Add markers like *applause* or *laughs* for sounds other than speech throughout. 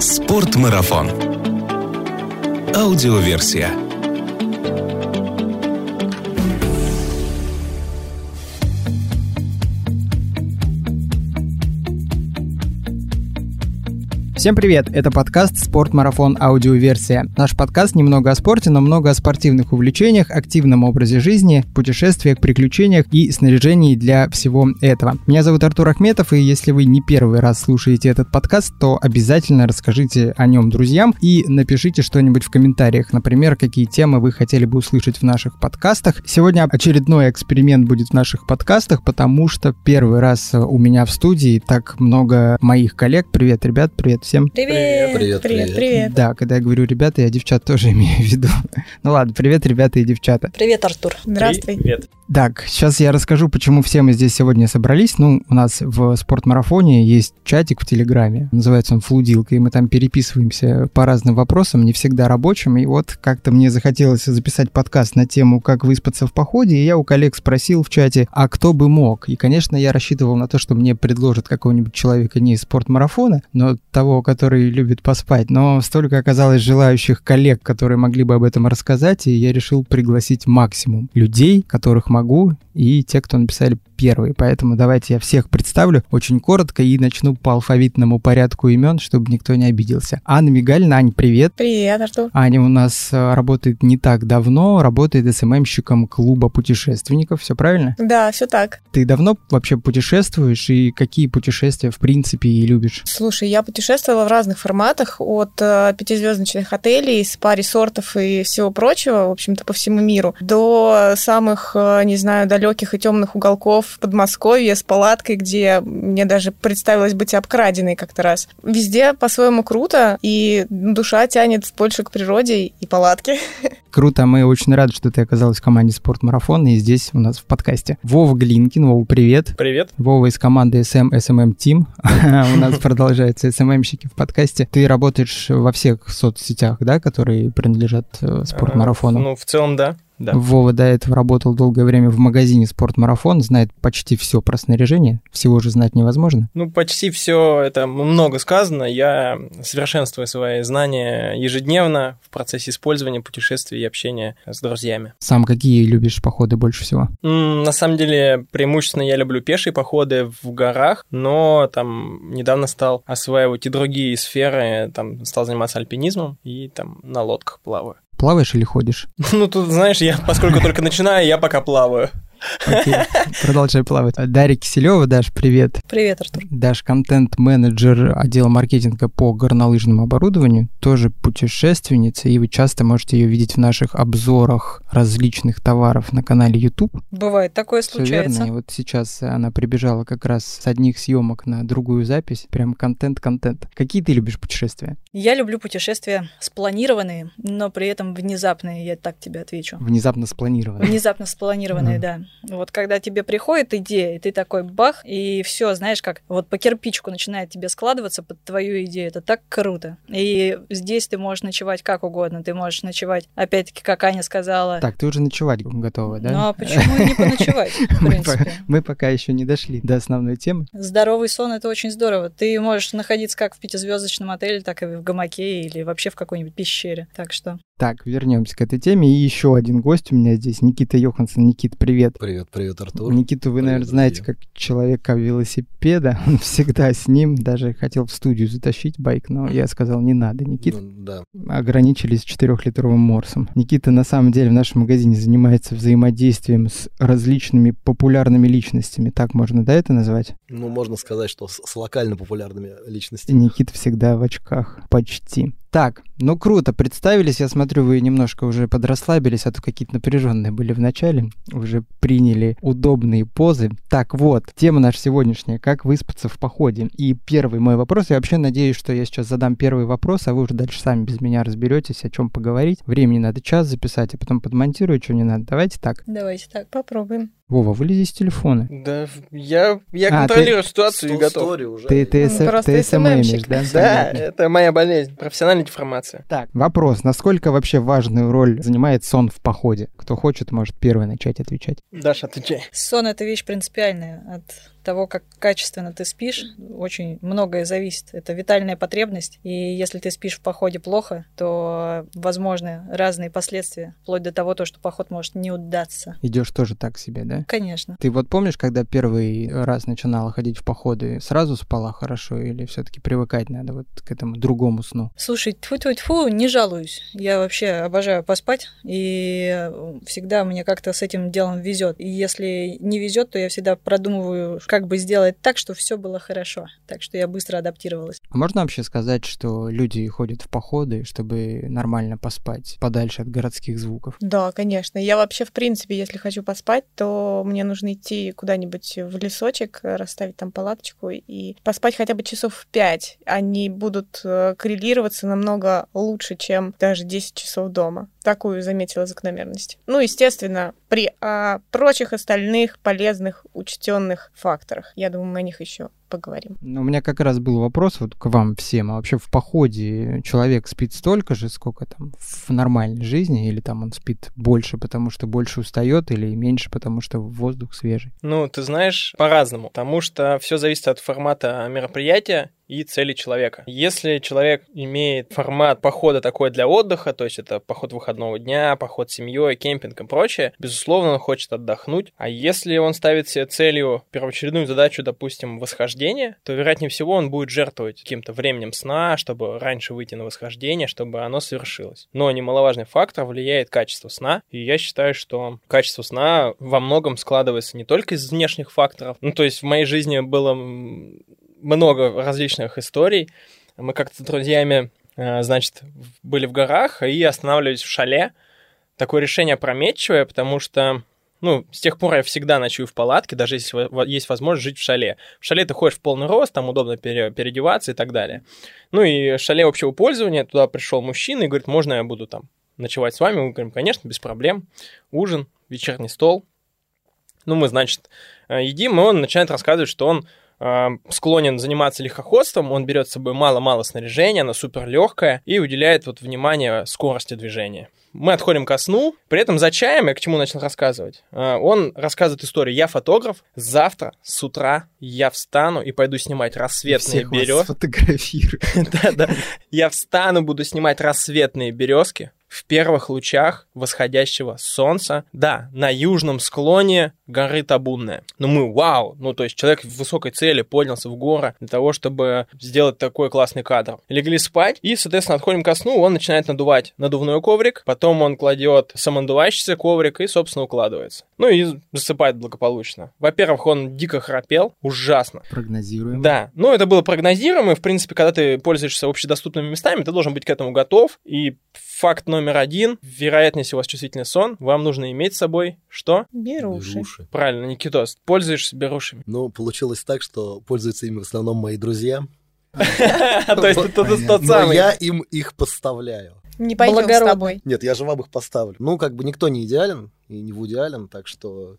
Спортмарафон. Аудиоверсия. Всем привет! Это подкаст «Спортмарафон. Аудиоверсия». Наш подкаст немного о спорте, но много о спортивных увлечениях, активном образе жизни, путешествиях, приключениях и снаряжении для всего этого. Меня зовут Артур Ахметов, и если вы не первый раз слушаете этот подкаст, то обязательно расскажите о нем друзьям и напишите что-нибудь в комментариях. Например, какие темы вы хотели бы услышать в наших подкастах. Сегодня очередной эксперимент будет в наших подкастах, потому что первый раз у меня в студии так много моих коллег. Привет, ребят, привет всем. Привет. Привет, привет, привет. Да, когда я говорю ребята, я девчат тоже *laughs* имею в виду. Ну ладно, привет, ребята и девчата. Привет, Артур. Здравствуй. Привет. Так, сейчас я расскажу, почему все мы здесь сегодня собрались. Ну, у нас в спортмарафоне есть чатик в Телеграме, называется он «Флудилка», и мы там переписываемся по разным вопросам, не всегда рабочим. И вот как-то мне захотелось записать подкаст на тему «Как выспаться в походе», и я у коллег спросил в чате, а кто бы мог? И, конечно, я рассчитывал на то, что мне предложат какого-нибудь человека не из спортмарафона, но того, который любит поспать. Но столько оказалось желающих коллег, которые могли бы об этом рассказать, и я решил пригласить максимум людей, которых могу, и те, кто написали первые. Поэтому давайте я всех представлю очень коротко и начну по алфавитному порядку имен, чтобы никто не обиделся. Анна Мигалина. Ань, привет. Привет, Артур. Аня у нас э, работает не так давно, работает СММщиком клуба путешественников, все правильно? Да, все так. Ты давно вообще путешествуешь и какие путешествия в принципе и любишь? Слушай, я путешествовала в разных форматах, от э, пятизвездочных отелей, спа-ресортов и всего прочего, в общем-то, по всему миру, до самых, э, не знаю, далеких и темных уголков в Подмосковье с палаткой, где мне даже представилось быть обкраденной как-то раз. Везде по-своему круто, и душа тянет больше к природе и палатке. *laughs* Круто, мы очень рады, что ты оказалась в команде «Спортмарафон» и здесь у нас в подкасте. Вова Глинкин, Вова, привет. Привет. Вова из команды SM SMM Team. У нас продолжаются SMM-щики в подкасте. Ты работаешь во всех соцсетях, да, которые принадлежат э, спортмарафону? Ну, в целом, да. Да. Вова до этого работал долгое время в магазине «Спортмарафон», знает почти все про снаряжение, всего же знать невозможно. Ну, почти все это много сказано. Я совершенствую свои знания ежедневно в процессе использования путешествий и общения с друзьями. Сам какие любишь походы больше всего? М, На самом деле, преимущественно я люблю пешие походы в горах, но там недавно стал осваивать и другие сферы, там стал заниматься альпинизмом и там на лодках плаваю. Плаваешь или ходишь? Ну, тут, знаешь, я, поскольку только начинаю, я пока плаваю. Окей, продолжай плавать. Дарья Киселева, Даш, привет. Привет, Артур. Даш, контент-менеджер отдела маркетинга по горнолыжному оборудованию, тоже путешественница, и вы часто можете ее видеть в наших обзорах различных товаров на канале YouTube. Бывает, такое Всё верно. И вот сейчас она прибежала как раз с одних съемок на другую запись. Прям контент-контент. Какие ты любишь путешествия? Я люблю путешествия спланированные, но при этом внезапные, я так тебе отвечу. Внезапно спланированные. Внезапно спланированные, да. Вот когда тебе приходит идея, и ты такой бах, и все, знаешь, как вот по кирпичку начинает тебе складываться под твою идею. Это так круто. И здесь ты можешь ночевать как угодно. Ты можешь ночевать, опять-таки, как Аня сказала. Так, ты уже ночевать готова, да? Ну а почему не поночевать, *laughs* Мы пока еще не дошли до основной темы. Здоровый сон это очень здорово. Ты можешь находиться как в пятизвездочном отеле, так и в гамаке или вообще в какой-нибудь пещере. Так что Так, вернемся к этой теме. И еще один гость у меня здесь, Никита Йоханссон. Никит, привет. Привет, привет, Артур. Никиту вы, Привет, наверное, знаете как человека велосипеда. *laughs* Он всегда с ним. Даже хотел в студию затащить байк, но я сказал, не надо, Никит. Ну, да. Ограничились четырехлитровым морсом. Никита на самом деле в нашем магазине занимается взаимодействием с различными популярными личностями. Так можно, да, это назвать? Ну, можно сказать, что с, с локально популярными личностями. Никита всегда в очках. Почти. Так, ну круто, представились. Я смотрю, вы немножко уже подрасслабились, а то какие-то напряженные были в начале. Уже приняли удобные позы. Так вот, тема наша сегодняшняя. Как выспаться в походе. И первый мой вопрос. Я вообще надеюсь, что я сейчас задам первый вопрос, а вы уже дальше сами без меня разберетесь, о чем поговорить. Времени надо час записать, а потом подмонтирую, что не надо. Давайте так. давайте так. Попробуем. Вова, вылези из телефона. Да, я, я А, контролирую ситуацию и готов. уже. Ты, ты, Ну, эс- ты СММишь, SMM-щик. да? Да, это моя болезнь, профессиональная деформация. Так, вопрос. Насколько вообще важную роль занимает сон в походе? Кто хочет, может первый начать отвечать. Даша, отвечай. Сон это вещь принципиальная. От того, как качественно ты спишь, очень многое зависит. Это витальная потребность. И если ты спишь в походе плохо, то возможны разные последствия, вплоть до того, то, что поход может не удаться. Идешь тоже так себе, да? Конечно. Ты вот помнишь, когда первый раз начинала ходить в походы, сразу спала хорошо или все-таки привыкать надо вот к этому другому сну? Слушай, тьфу-тьфу-тьфу, не жалуюсь. Я вообще обожаю поспать, и всегда мне как-то с этим делом везет. И если не везет, то я всегда продумываю, как бы сделать так, чтобы все было хорошо. Так что я быстро адаптировалась. А можно вообще сказать, что люди ходят в походы, чтобы нормально поспать, подальше от городских звуков? Да, конечно. Я вообще, в принципе, если хочу поспать, то мне нужно идти куда-нибудь в лесочек, расставить там палаточку и поспать хотя бы часов в пять. Они будут э, коррелироваться намного лучше, чем даже 10 часов дома. Такую заметила закономерность. Ну, естественно, при а, прочих остальных полезных, учтенных факторах. Я думаю, мы о них еще поговорим. Ну, у меня как раз был вопрос вот к вам всем. А вообще в походе человек спит столько же, сколько там в нормальной жизни? Или там он спит больше, потому что больше устает, или меньше, потому что воздух свежий? Ну, ты знаешь, по-разному. Потому что все зависит от формата мероприятия и цели человека. Если человек имеет формат похода такой для отдыха, то есть это поход выходного дня, поход с семьей, кемпинг и прочее, безусловно, он хочет отдохнуть. А если он ставит себе целью первоочередную задачу, допустим, восхождение, то, вероятнее всего, он будет жертвовать каким-то временем сна, чтобы раньше выйти на восхождение, чтобы оно совершилось. Но немаловажный фактор влияет качество сна, и я считаю, что качество сна во многом складывается не только из внешних факторов. Ну, то есть в моей жизни было много различных историй. Мы как-то с друзьями, э, значит, были в горах и останавливались в шале. Такое решение опрометчивое, потому что ну, с тех пор я всегда ночую в палатке, даже если есть возможность жить в шале. В шале ты ходишь в полный рост, там удобно переодеваться и так далее. Ну и шале общего пользования, туда пришел мужчина и говорит, можно я буду там ночевать с вами? Мы говорим, конечно, без проблем. Ужин, вечерний стол. Ну, мы, значит, э, едим, и он начинает рассказывать, что он склонен заниматься легкоходством, он берет с собой мало-мало снаряжения, оно супер легкое и уделяет вот внимание скорости движения. Мы отходим ко сну, при этом за чаем, я к чему начал рассказывать, а, он рассказывает историю, я фотограф, завтра с утра я встану и пойду снимать рассветные березки. фотографирую. *laughs* Да-да, я встану, буду снимать рассветные березки, в первых лучах восходящего солнца, да, на южном склоне горы Табунная. Ну мы, вау, ну то есть человек в высокой цели поднялся в горы для того, чтобы сделать такой классный кадр. Легли спать, и, соответственно, отходим ко сну, он начинает надувать надувной коврик, потом он кладет самодувающийся коврик и, собственно, укладывается. Ну и засыпает благополучно. Во-первых, он дико храпел, ужасно. Прогнозируемо. Да, ну это было прогнозируемо, и, в принципе, когда ты пользуешься общедоступными местами, ты должен быть к этому готов, и Факт номер один. Вероятнее всего, у вас чувствительный сон. Вам нужно иметь с собой что? Беруши. Беруши. Правильно, Никитос. Пользуешься берушами. Ну, получилось так, что пользуются ими в основном мои друзья. *laughs* То есть ты тот Но самый. я им их поставляю. Не пойдем с тобой. Нет, я же вам их поставлю. Ну, как бы никто не идеален, и не Вуди Аллен, так что...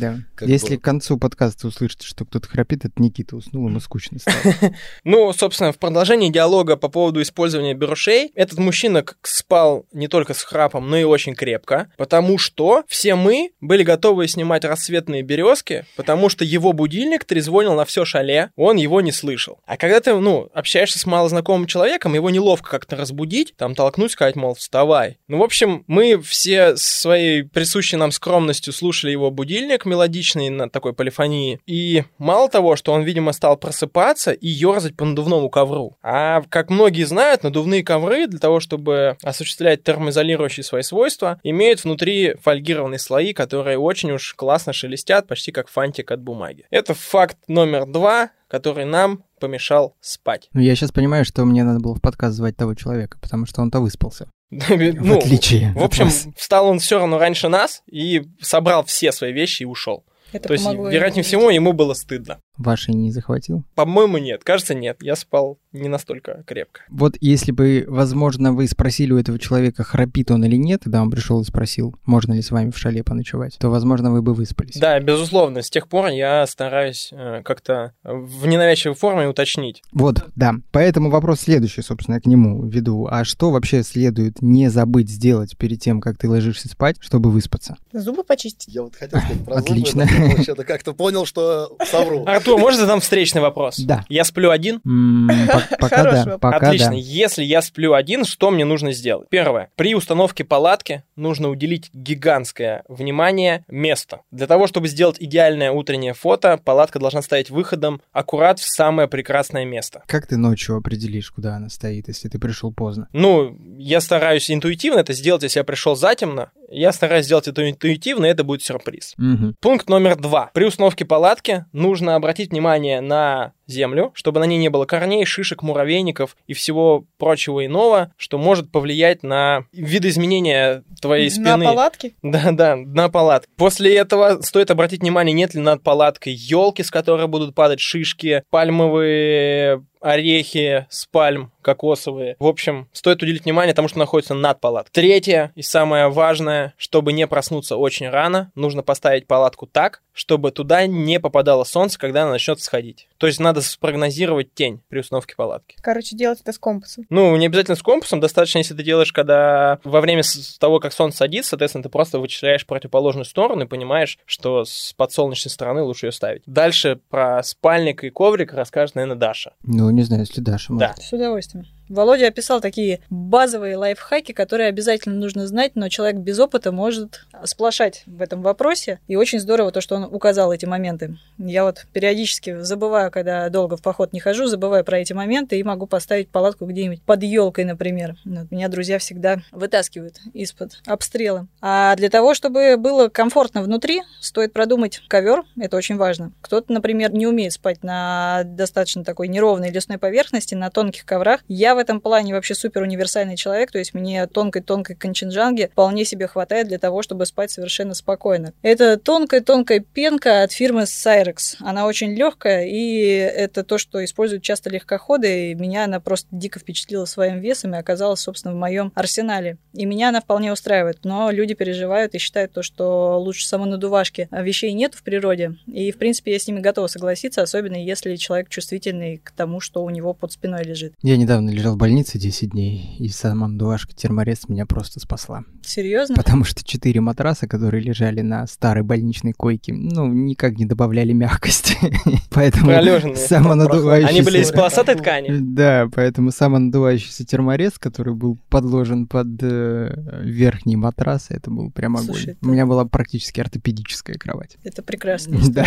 Да. Если бы- к концу подкаста услышите, что кто-то храпит, это Никита уснул, ему скучно стало. *laughs* Ну, собственно, в продолжении диалога по поводу использования берушей, этот мужчина спал не только с храпом, но и очень крепко, потому что все мы были готовы снимать рассветные березки, потому что его будильник трезвонил на все шале, он его не слышал. А когда ты, ну, общаешься с малознакомым человеком, его неловко как-то разбудить, там толкнуть, сказать, мол, вставай. Ну, в общем, мы все своей присущей нам скромностью слушали его будильник мелодичный на такой полифонии. И мало того, что он, видимо, стал просыпаться и ерзать по надувному ковру. А как многие знают, надувные ковры для того, чтобы осуществлять термоизолирующие свои свойства, имеют внутри фольгированные слои, которые очень уж классно шелестят, почти как фантик от бумаги. Это факт номер два, который нам помешал спать. Ну, я сейчас понимаю, что мне надо было в подкаст звать того человека, потому что он-то выспался. *laughs* В Ну, отличие В от общем, вас. встал он все равно раньше нас и собрал все свои вещи и ушел. Это То есть, вероятнее всего, ему было стыдно. Ваши не захватил? По-моему, нет. Кажется, нет. Я спал не настолько крепко. Вот если бы, возможно, вы спросили у этого человека, храпит он или нет, когда он пришел и спросил, можно ли с вами в шале поночевать, то, возможно, вы бы выспались. Да, безусловно. С тех пор я стараюсь э, как-то в ненавязчивой форме уточнить. Вот, да. Поэтому вопрос следующий, собственно, я к нему веду. А что вообще следует не забыть сделать перед тем, как ты ложишься спать, чтобы выспаться? Зубы почистить. Я вот хотел сказать про зубы, Отлично. но вообще-то как-то понял, что совру. Артур, можно задам встречный вопрос? Да. Я сплю один? *laughs* Пока Хороший да, Отлично. Если я сплю один, что мне нужно сделать? Первое. При установке палатки нужно уделить гигантское внимание месту. Для того, чтобы сделать идеальное утреннее фото, палатка должна стоять выходом аккурат в самое прекрасное место. Как ты ночью определишь, куда она стоит, если ты пришел поздно? Ну, я стараюсь интуитивно это сделать, если я пришел затемно. Я стараюсь сделать это интуитивно, и это будет сюрприз. Мгм. Пункт номер два. При установке палатки нужно обратить внимание на землю, чтобы на ней не было корней, шишек, муравейников и всего прочего иного, что может повлиять на видоизменения твоей спины. На палатке? *laughs* Да-да, на палатке. После этого стоит обратить внимание, нет ли над палаткой елки, с которой будут падать шишки, пальмовые орехи с пальм кокосовые. В общем, стоит уделить внимание тому, что находится над палаткой. Третье и самое важное, чтобы не проснуться очень рано, нужно поставить палатку так, чтобы туда не попадало солнце, когда она начнет сходить. То есть надо спрогнозировать тень при установке палатки. Короче, делать это с компасом. Ну, не обязательно с компасом, достаточно, если ты делаешь, когда во время того, как солнце садится, соответственно, ты просто вычисляешь противоположную сторону и понимаешь, что с подсолнечной стороны лучше ее ставить. Дальше про спальник и коврик расскажет, наверное, Даша. Ну, не знаю, если Даша может. Да. С удовольствием удовольствием. Володя описал такие базовые лайфхаки, которые обязательно нужно знать, но человек без опыта может сплошать в этом вопросе. И очень здорово то, что он указал эти моменты. Я вот периодически забываю, когда долго в поход не хожу, забываю про эти моменты и могу поставить палатку где-нибудь под елкой, например. Вот Меня друзья всегда вытаскивают из-под обстрела. А для того, чтобы было комфортно внутри, стоит продумать ковер. Это очень важно. Кто-то, например, не умеет спать на достаточно такой неровной лесной поверхности, на тонких коврах. Я в этом плане вообще супер универсальный человек, то есть мне тонкой-тонкой кончинджанги вполне себе хватает для того, чтобы спать совершенно спокойно. Это тонкая-тонкая пенка от фирмы Cyrex. Она очень легкая, и это то, что используют часто легкоходы, и меня она просто дико впечатлила своим весом и оказалась, собственно, в моем арсенале. И меня она вполне устраивает, но люди переживают и считают то, что лучше самонадувашки вещей нет в природе, и, в принципе, я с ними готова согласиться, особенно если человек чувствительный к тому, что у него под спиной лежит. Я недавно лежал в больнице 10 дней, и сама надувашка терморез меня просто спасла. Серьезно? Потому что четыре матраса, которые лежали на старой больничной койке, ну, никак не добавляли мягкости. *laughs* Поэтому Пролеженные. самонадувающийся... Они были из полосатой ткани. Да, поэтому самонадувающийся терморез, который был подложен под э, верхний матрас, это был прям огонь. Слушай, У меня была практически ортопедическая кровать. Это прекрасно. *laughs* Да.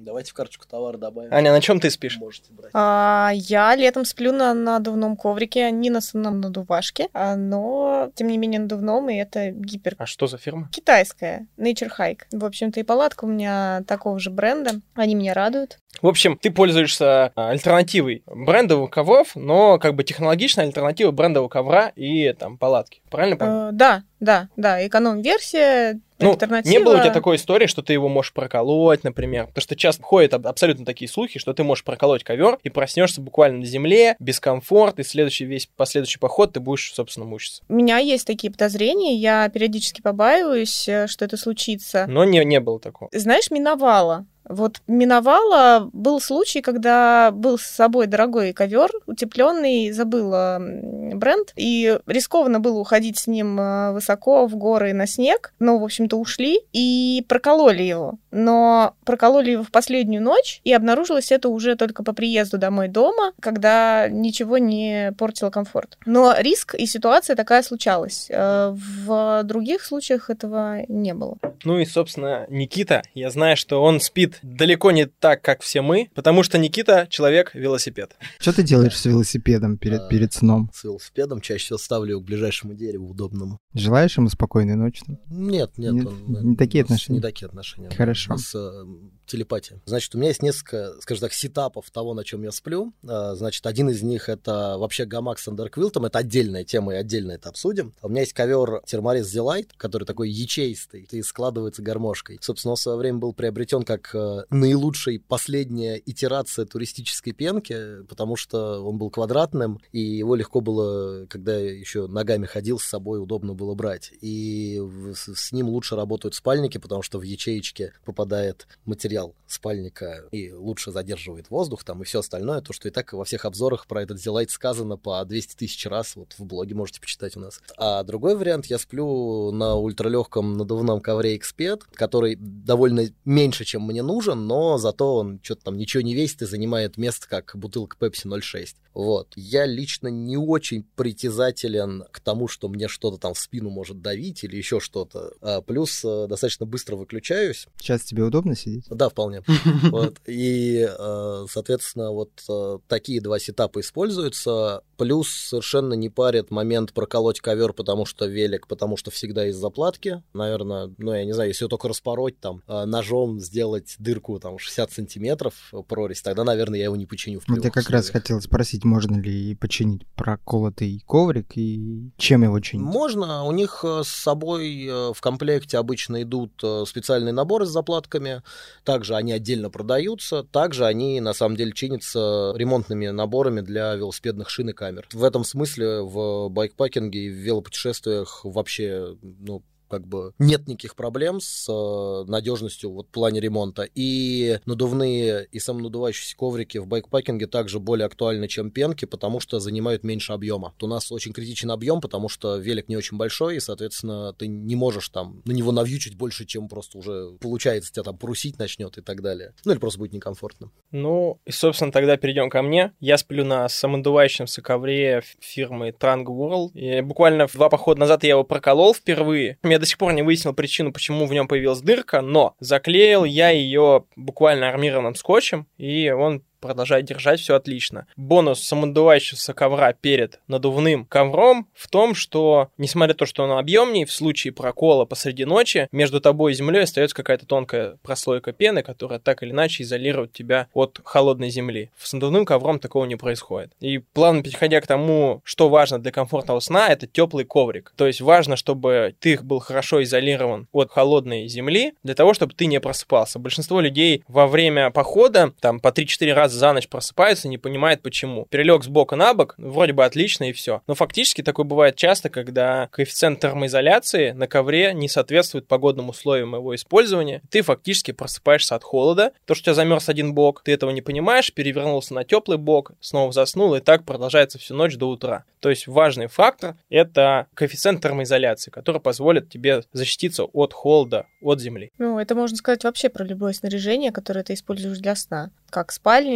Давайте в карточку товар добавим. Аня, на чем ты спишь? Можете брать. А, я летом сплю на надувном коврике, не на самом надувашке, а, но, тем не менее, надувном, и это гипер А что за фирма? китайская, Nature Hike. В общем-то, и палатка у меня такого же бренда. Они меня радуют. В общем, ты пользуешься а, альтернативой брендовых ковров, но как бы технологичная альтернатива брендового ковра и там палатки. Правильно понял? Э, да, да, да, эконом-версия, Ну, альтернатива. не было у тебя такой истории, что ты его можешь проколоть, например. Потому что часто ходят аб- абсолютно такие слухи, что ты можешь проколоть ковер и проснешься буквально на земле, без комфорта, и следующий весь последующий поход ты будешь, собственно, мучиться. У меня есть такие подозрения, я периодически побаиваюсь, э, что это случится. Но не, не было такого. Знаешь, миновало. Вот миновало, был случай, когда был с собой дорогой ковер, утепленный, забыла бренд, и рискованно было уходить с ним э, высоко в горы на снег, но, в общем-то, ушли и прокололи его. Но прокололи его в последнюю ночь, и обнаружилось это уже только по приезду домой дома, когда ничего не портило комфорт. Но риск и ситуация такая случалась. Э, В других случаях этого не было. Ну и, собственно, Никита, я знаю, что он спит далеко не так, как все мы, потому что Никита — человек-велосипед. Что ты делаешь с велосипедом перед, А. перед сном? С велосипедом чаще всего ставлю его к ближайшему дереву удобному. Желаешь ему спокойной ночи? Нет, нет. Нет, он- не такие у нас отношения? Не такие отношения. Хорошо. Нас, э, телепатия. Значит, у меня есть несколько, скажем так, сетапов того, на чем я сплю. А, Значит, один из них это вообще гамак с андерквилтом. Это отдельная тема, и отдельно это обсудим. А У меня есть ковер терморез Зелайт, который такой ячеистый и складывается гармошкой. Собственно, он в свое время был приобретен как э, наилучшей последняя итерация туристической пенки, потому что он был квадратным, и его легко было, когда еще ногами ходил, с собой удобно было брать. И с ним лучше работают спальники, потому что в ячеечке попадает материал спальника и лучше задерживает воздух там и все остальное, то, что и так во всех обзорах про этот Зелайт сказано по 200 тысяч раз, вот в блоге можете почитать у нас. А другой вариант, я сплю на ультралегком надувном ковре Exped, который довольно меньше, чем мне нужен, но зато он что-то там ничего не весит и занимает место, как бутылка Pepsi 0,6. Вот. Я лично не очень притязателен к тому, что мне что-то там в спину может давить или еще что-то. А плюс э, достаточно быстро выключаюсь. Сейчас тебе удобно сидеть? Да, вполне. *laughs* Вот. И, э, соответственно, вот э, такие два сетапа используются. Плюс совершенно не парит момент проколоть ковер, потому что велик, потому что всегда из заплатки. Наверное, ну, я не знаю, если только распороть там ножом, сделать дырку там 60 сантиметров прорезь, тогда, наверное, я его не починю в Вот я как раз хотел спросить, можно ли починить проколотый коврик и чем его чинить? Можно. У них э, с собой э, в комплекте обычно идут э, специальные наборы с заплатками. Также они отдельно продаются. Также они, на самом деле, чинятся ремонтными наборами для велосипедных шин и камер. В этом смысле в байкпакинге и в велопутешествиях вообще ну, как бы нет никаких проблем с э, надежностью вот в плане ремонта. И надувные и самонадувающиеся коврики в байкпакинге также более актуальны, чем пенки, потому что занимают меньше объема. Вот у нас очень критичен объем, потому что велик не очень большой, и, соответственно, ты не можешь там на него навьючить больше, чем просто уже получается, тебя там прусить начнет и так далее. Ну или просто будет некомфортно. Ну, и, собственно, тогда перейдем ко мне. Я сплю на самонадувающемся ковре фирмы Trang World. И буквально два похода назад я его проколол впервые. Мне до сих пор не выяснил причину, почему в нем появилась дырка, но заклеил я ее буквально армированным скотчем, и он продолжает держать, все отлично. Бонус самодувающегося ковра перед надувным ковром в том, что, несмотря на то, что он объемнее, в случае прокола посреди ночи, между тобой и землей остается какая-то тонкая прослойка пены, которая так или иначе изолирует тебя от холодной земли. С надувным ковром такого не происходит. И плавно переходя к тому, что важно для комфортного сна, это теплый коврик. То есть важно, чтобы ты был хорошо изолирован от холодной земли, для того, чтобы ты не просыпался. Большинство людей во время похода, там по 3-4 раза раз за ночь просыпается, не понимает почему. Перелег с бока на бок, вроде бы отлично и все. Но фактически такое бывает часто, когда коэффициент термоизоляции на ковре не соответствует погодным условиям его использования. Ты фактически просыпаешься от холода. То, что у тебя замерз один бок, ты этого не понимаешь, перевернулся на теплый бок, снова заснул, и так продолжается всю ночь до утра. То есть важный фактор — это коэффициент термоизоляции, который позволит тебе защититься от холода, от земли. Ну, это можно сказать вообще про любое снаряжение, которое ты используешь для сна. Как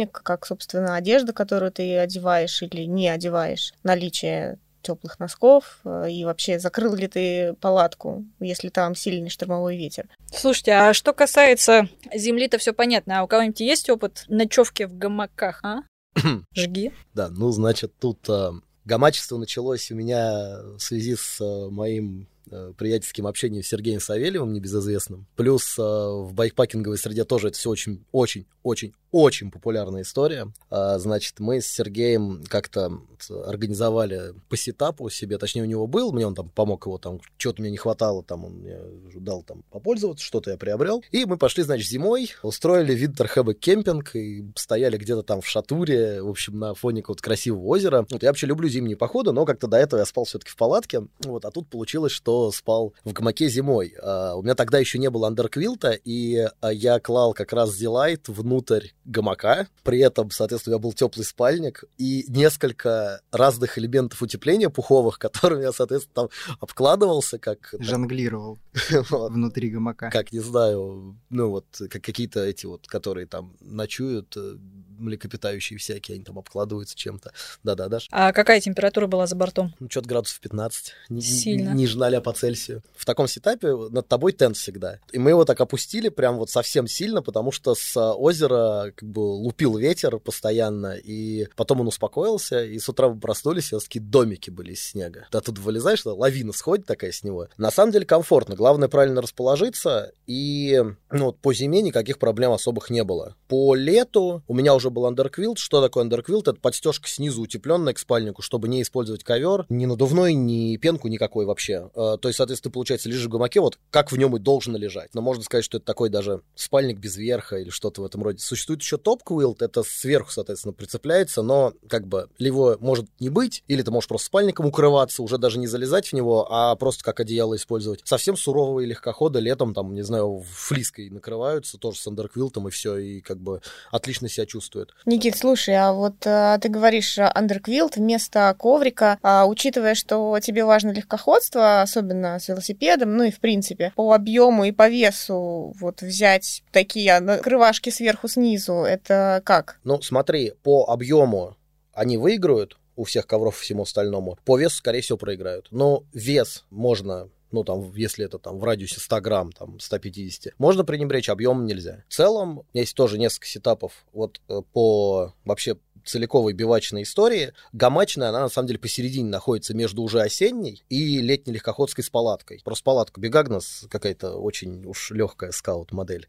спальник, как, собственно, одежда, которую ты одеваешь или не одеваешь, наличие теплых носков э, и вообще закрыл ли ты палатку, если там сильный штормовой ветер. Слушайте, а что касается земли-то все понятно, а у кого-нибудь есть опыт ночевки в гамаках, а? *clears throat* Жги. Да, ну, значит, тут э, гамачество началось у меня в связи с э, моим Э, приятельским общением с Сергеем Савельевым, небезызвестным. Плюс э, в байкпакинговой среде тоже это все очень, очень, очень, очень популярная история. А, значит, мы с Сергеем как-то организовали по сетапу себе, точнее, у него был, мне он там помог его, там, что-то мне не хватало, там, он мне дал там попользоваться, что-то я приобрел. И мы пошли, значит, зимой, устроили винтерхэббек кемпинг и стояли где-то там в Шатуре, в общем, на фоне какого-то красивого озера. Вот я вообще люблю зимние походы, но как-то до этого я спал все-таки в палатке. Вот, а тут получилось, что спал в гамаке зимой. А, у меня тогда еще не было андерквилта, и а, я клал как раз Зилайт внутрь гамака. При этом, соответственно, у меня был теплый спальник и несколько разных элементов утепления пуховых, *laughs* которыми я, соответственно, там обкладывался, как... Жонглировал *laughs* внутри гамака. Как, не знаю, ну вот, как какие-то эти вот, которые там ночуют, э, млекопитающие всякие, они там обкладываются чем-то. Да-да, Даш? А какая температура была за бортом? Ну, что-то градусов 15. Сильно. Ниже 0 по Цельсию. В таком сетапе над тобой тент всегда. И мы его так опустили прям вот совсем сильно, потому что с озера как бы лупил ветер постоянно, и потом он успокоился, и с утра вы проснулись, и у вас такие домики были из снега. Ты оттуда вылезаешь, лавина сходит такая с него. На самом деле комфортно. Главное правильно расположиться, и ну, вот по зиме никаких проблем особых не было. По лету у меня уже уже был андерквилт. Что такое underquilt? Это подстежка снизу утепленная к спальнику, чтобы не использовать ковер, ни надувной, ни пенку никакой вообще. Э, то есть, соответственно, получается, лежишь в гамаке, вот как в нем и должен лежать. Но можно сказать, что это такой даже спальник без верха или что-то в этом роде. Существует еще top quilt, это сверху, соответственно, прицепляется, но как бы его может не быть, или ты можешь просто спальником укрываться, уже даже не залезать в него, а просто как одеяло использовать. Совсем суровые легкоходы летом, там, не знаю, флиской накрываются, тоже с underquilt ом и все, и как бы отлично себя чувствуют. Никит, слушай, а вот а, ты говоришь андерквилт вместо коврика, а, учитывая, что тебе важно легкоходство, особенно с велосипедом, ну и в принципе, по объему и по весу вот взять такие крывашки сверху снизу, это как? Ну, смотри, по объему они выиграют, у всех ковров и всему остальному. По весу, скорее всего, проиграют. Но вес можно ну, там, если это там в радиусе 100 грамм, там, 150, можно пренебречь, объемом нельзя. В целом, есть тоже несколько сетапов вот э, по вообще целиковой бивачной истории, гамачная, она на самом деле посередине находится между уже осенней и летней легкоходской с палаткой. Просто палатка Бигагнас какая-то очень уж легкая скаут-модель.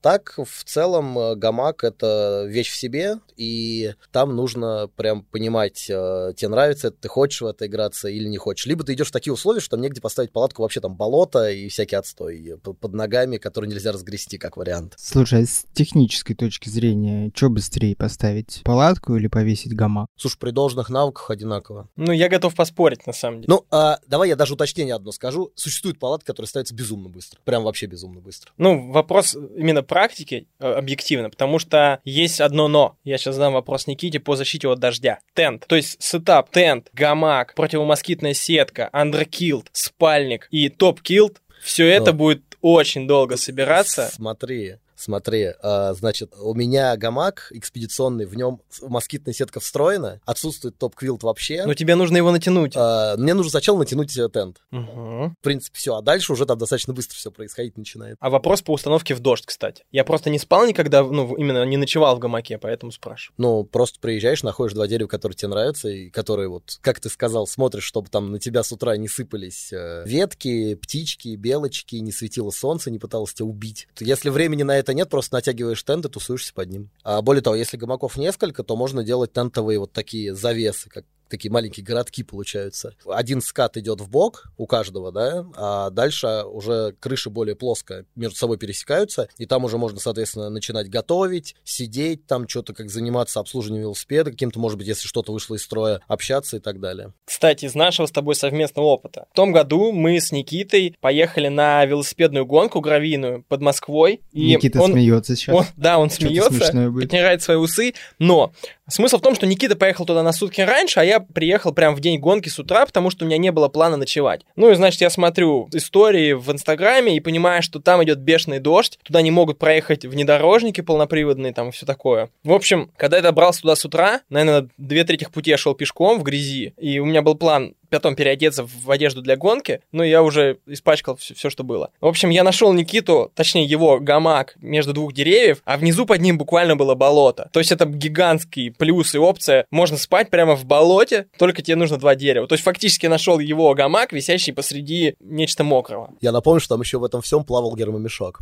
Так, в целом, э, гамак — это вещь в себе, и там нужно прям понимать, э, тебе нравится это, ты хочешь в это играться или не хочешь. Либо ты идешь в такие условия, что там негде поставить палатку, вообще там болото и всякий отстой под ногами, который нельзя разгрести, как вариант. Слушай, а с технической точки зрения, что быстрее поставить? Палатку палатку или повесить гамак? Слушай, при должных навыках одинаково. Ну, я готов поспорить, на самом деле. Ну, а, давай я даже уточнение одно скажу. Существует палатка, которая ставится безумно быстро. Прям вообще безумно быстро. Ну, вопрос именно практики, э, объективно, потому что есть одно но. Я сейчас задам вопрос Никите по защите от дождя. Тент. То есть setup, тент, гамак, противомоскитная сетка, underquilt, спальник и top quilt. Все это будет очень долго собираться. Смотри, Смотри, э, значит, у меня гамак экспедиционный, в нем москитная сетка встроена, отсутствует топ-квилт вообще. Но тебе нужно его натянуть. Э, мне нужно сначала натянуть тент. Угу. В принципе, все. А дальше уже там достаточно быстро все происходить начинает. А вопрос по установке в дождь, кстати. Я просто не спал никогда, ну, именно не ночевал в гамаке, поэтому спрашиваю. Ну, просто приезжаешь, находишь два дерева, которые тебе нравятся, и которые вот, как ты сказал, смотришь, чтобы там на тебя с утра не сыпались э, ветки, птички, белочки, не светило солнце, не пыталось тебя убить. Если времени на это нет, просто натягиваешь тент и тусуешься под ним. А более того, если гамаков несколько, то можно делать тентовые вот такие завесы, как такие маленькие городки получаются. Один скат идет в бок у каждого, да, а дальше уже крыша более плоская, между собой пересекаются, и там уже можно, соответственно, начинать готовить, сидеть там, что-то как заниматься обслуживанием велосипеда, каким-то, может быть, если что-то вышло из строя, общаться и так далее. Кстати, из нашего с тобой совместного опыта. В том году мы с Никитой поехали на велосипедную гонку гравийную под Москвой. И Никита он, смеется сейчас. Он, да, он смеется, потирает свои усы, но смысл в том, что Никита поехал туда на сутки раньше, а я приехал прямо в день гонки с утра, потому что у меня не было плана ночевать. Ну и, значит, я смотрю истории в Инстаграме и понимаю, что там идет бешеный дождь, туда не могут проехать внедорожники полноприводные там и все такое. В общем, когда я добрался туда с утра, наверное, две трети пути я шел пешком в грязи, и у меня был план потом переодеться в одежду для гонки, но я уже испачкал все, все, что было. В общем, я нашел Никиту, точнее его гамак между двух деревьев, а внизу под ним буквально было болото. То есть это гигантский плюс и опция. Можно спать прямо в болоте, только тебе нужно два дерева. То есть фактически нашел его гамак, висящий посреди нечто мокрого. Я напомню, что там еще в этом всем плавал гермомешок.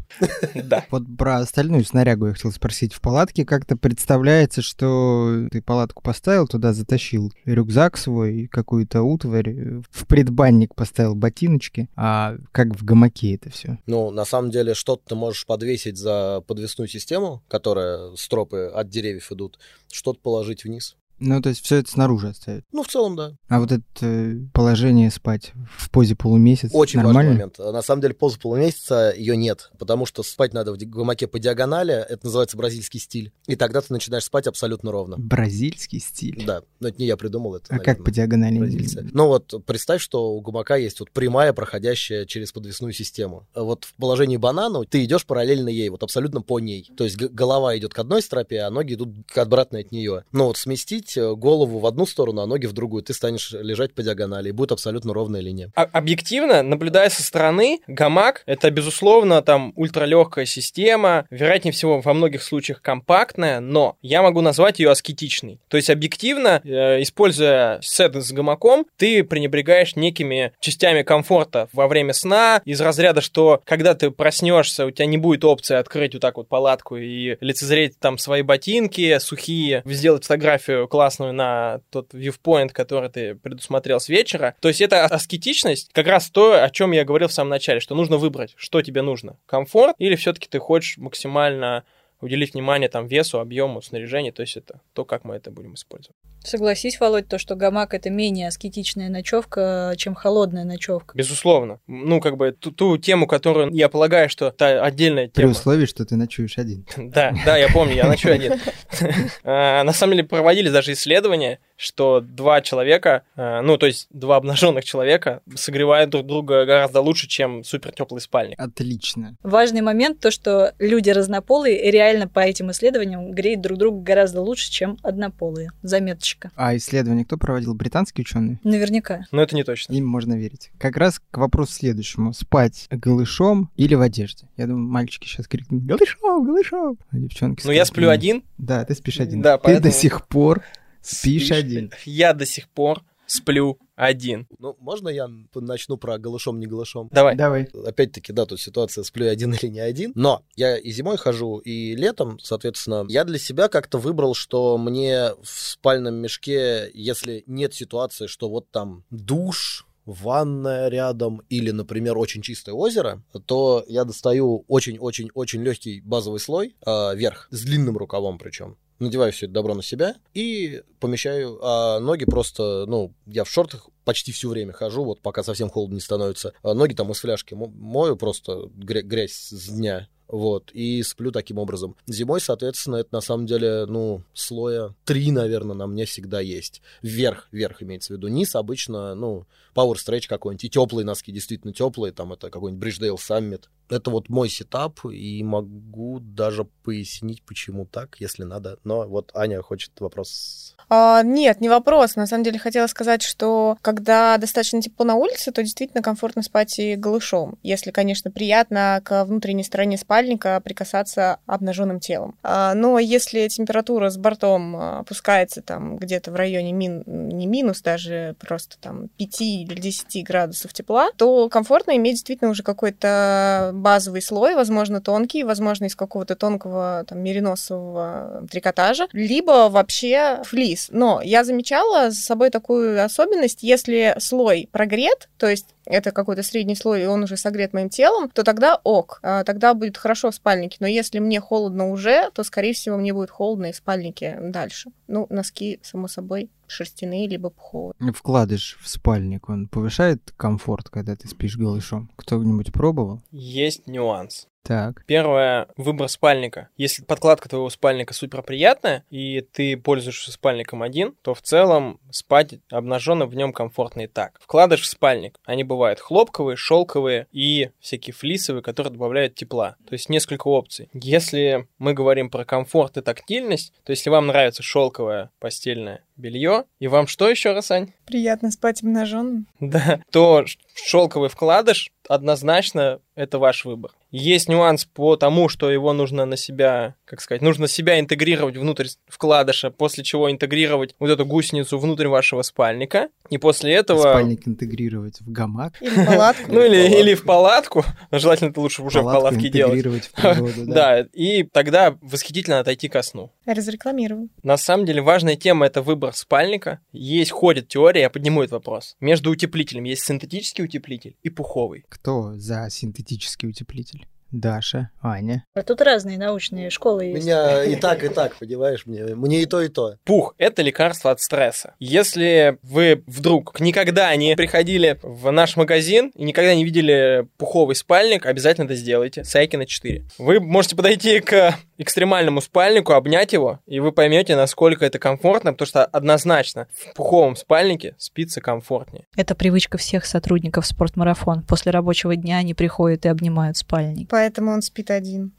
Да. *laughs* Вот про остальную снарягу я хотел спросить. В палатке как-то представляется, что ты палатку поставил, туда затащил рюкзак свой, какую-то утварь, говорю, в предбанник поставил ботиночки, а как в гамаке это все? Ну, на самом деле, что-то ты можешь подвесить за подвесную систему, которая стропы от деревьев идут, что-то положить вниз. Ну, то есть все это снаружи оставить? Ну, в целом, да. А вот это э, положение спать в позе полумесяца Очень нормально? важный момент. На самом деле, поза полумесяца ее нет, потому что спать надо в гамаке по диагонали, это называется бразильский стиль, и тогда ты начинаешь спать абсолютно ровно. Бразильский стиль? Да, но это не я придумал, это, А наверное, как по диагонали? Бразильцы. Ну вот, представь, что у гамака есть вот прямая, проходящая через подвесную систему. Вот в положении банана ты идешь параллельно ей, вот абсолютно по ней. То есть голова идет к одной стропе, а ноги идут к обратной от нее. Но вот сместить положить э, голову в одну сторону, а ноги в другую. Ты станешь лежать по диагонали, и будет абсолютно ровная линия. А- объективно, наблюдая со стороны, гамак — это, безусловно, там ультралегкая система, вероятнее всего, во многих случаях компактная, но я могу назвать ее аскетичной. То есть, объективно, э, используя сет с гамаком, ты пренебрегаешь некими частями комфорта во время сна, из разряда, что когда ты проснешься, у тебя не будет опции открыть вот так вот палатку и лицезреть там свои ботинки сухие, сделать фотографию классную на тот viewpoint, который ты предусмотрел с вечера. То есть это аскетичность, как раз то, о чем я говорил в самом начале, что нужно выбрать, что тебе нужно. Комфорт или все-таки ты хочешь максимально уделить внимание там весу, объему, снаряжению, то есть это то, как мы это будем использовать. Согласись, Володь, то, что гамак это менее аскетичная ночевка, чем холодная ночевка. Безусловно. Ну, как бы ту, ту тему, которую я полагаю, что это отдельная При тема. условии, что ты ночуешь один. *laughs* Да, да, я помню, я ночую один. *laughs* *laughs* А, На самом деле проводились даже исследования, что два человека, а, ну, то есть два обнаженных человека согревают друг друга гораздо лучше, чем супер теплый спальник. Отлично. Важный момент то, что люди разнополые реально по этим исследованиям греют друг друга гораздо лучше, чем однополые. Заметочка. А исследование кто проводил? Британские ученые? Наверняка. Но это не точно. Им можно верить. Как раз к вопросу следующему. Спать голышом или в одежде? Я думаю, мальчики сейчас крикнут «Голышом, голышом!» А девчонки Ну, я сплю один. Да, ты спишь один. Да, ты поэтому- до сих пор спишь Спишь один. Я до сих пор сплю один. Ну, можно я начну про голышом, не голышом? Давай. Давай. Опять-таки, да, тут ситуация, сплю я один *laughs* или не один. Но я и зимой хожу, и летом, соответственно, я для себя как-то выбрал, что мне в спальном мешке, если нет ситуации, что вот там душ, ванная рядом или, например, очень чистое озеро, то я достаю очень-очень-очень легкий базовый слой э, верх с длинным рукавом причем. Надеваю все это добро на себя и помещаю, а ноги просто, ну, я в шортах почти все время хожу, вот пока совсем холодно не становится. А ноги там из фляжки мо- мою просто гря- грязь с дня. Вот, и сплю таким образом. Зимой, соответственно, это на самом деле, ну, слоя три, наверное, на мне всегда есть. Вверх, вверх имеется в виду. Низ обычно, ну, Power Stretch какой-нибудь. И теплые носки, действительно теплые. Там это какой-нибудь Bridgedale Summit. Это вот мой сетап, и могу даже пояснить, почему так, если надо. Но вот Аня хочет вопрос. А, нет, не вопрос. На самом деле хотела сказать, что когда достаточно тепло на улице, то действительно комфортно спать и голышом. Если, конечно, приятно к внутренней стороне спальника прикасаться обнаженным телом. А, но если температура с бортом а, опускается там где-то в районе мин, не минус, даже просто там 5 или 10 градусов тепла, то комфортно иметь действительно уже какой-то базовый слой, возможно, тонкий, возможно, из какого-то тонкого там мериносового трикотажа, либо вообще флис. Но я замечала за собой такую особенность, если слой прогрет, то есть это какой-то средний слой, и он уже согрет моим телом, то тогда ок, а, тогда будет хорошо в спальнике. Но если мне холодно уже, то, скорее всего, мне будет холодно и в спальнике дальше. Ну, носки, само собой, шерстяные, либо пуховые. Вкладыш в спальник, он повышает комфорт, когда ты спишь голышом? Кто-нибудь пробовал? Есть нюанс. Так. Первое, выбор спальника. Если подкладка твоего спальника супер приятная, и ты пользуешься спальником один, то в целом спать обнаженным в нем комфортно и так. Вкладыш в спальник. Они бывают хлопковые, шелковые и всякие флисовые, которые добавляют тепла. То есть несколько опций. Если мы говорим про комфорт и тактильность, то если вам нравится шелковое постельное белье, и вам что еще раз, Ань? Приятно спать обнаженным. Да, то шелковый вкладыш однозначно это ваш выбор. Есть нюанс по тому, что его нужно на себя, как сказать, нужно себя интегрировать внутрь вкладыша, после чего интегрировать вот эту гусеницу внутрь вашего спальника, и после этого... Спальник интегрировать в гамак. Или в палатку. Ну или, в палатку, желательно это лучше уже в палатке делать. интегрировать в природу, да. *laughs* Да, и тогда восхитительно отойти ко сну. Разрекламирую. На самом деле важная тема это выбор спальника. Есть, ходит теория, я подниму этот вопрос. Между утеплителем есть синтетический утеплитель и пуховый. Кто за синтетический утеплитель? Даша, Аня. А тут разные научные школы У есть. меня и *laughs* так, и так, понимаешь, мне, мне и то, и то. Пух – это лекарство от стресса. Если вы вдруг никогда не приходили в наш магазин и никогда не видели пуховый спальник, обязательно это сделайте. Сайкина 4. Вы можете подойти к экстремальному спальнику, обнять его, и вы поймете, насколько это комфортно, потому что однозначно в пуховом спальнике спится комфортнее. Это привычка всех сотрудников спортмарафон. После рабочего дня они приходят и обнимают спальник. Поэтому он спит один.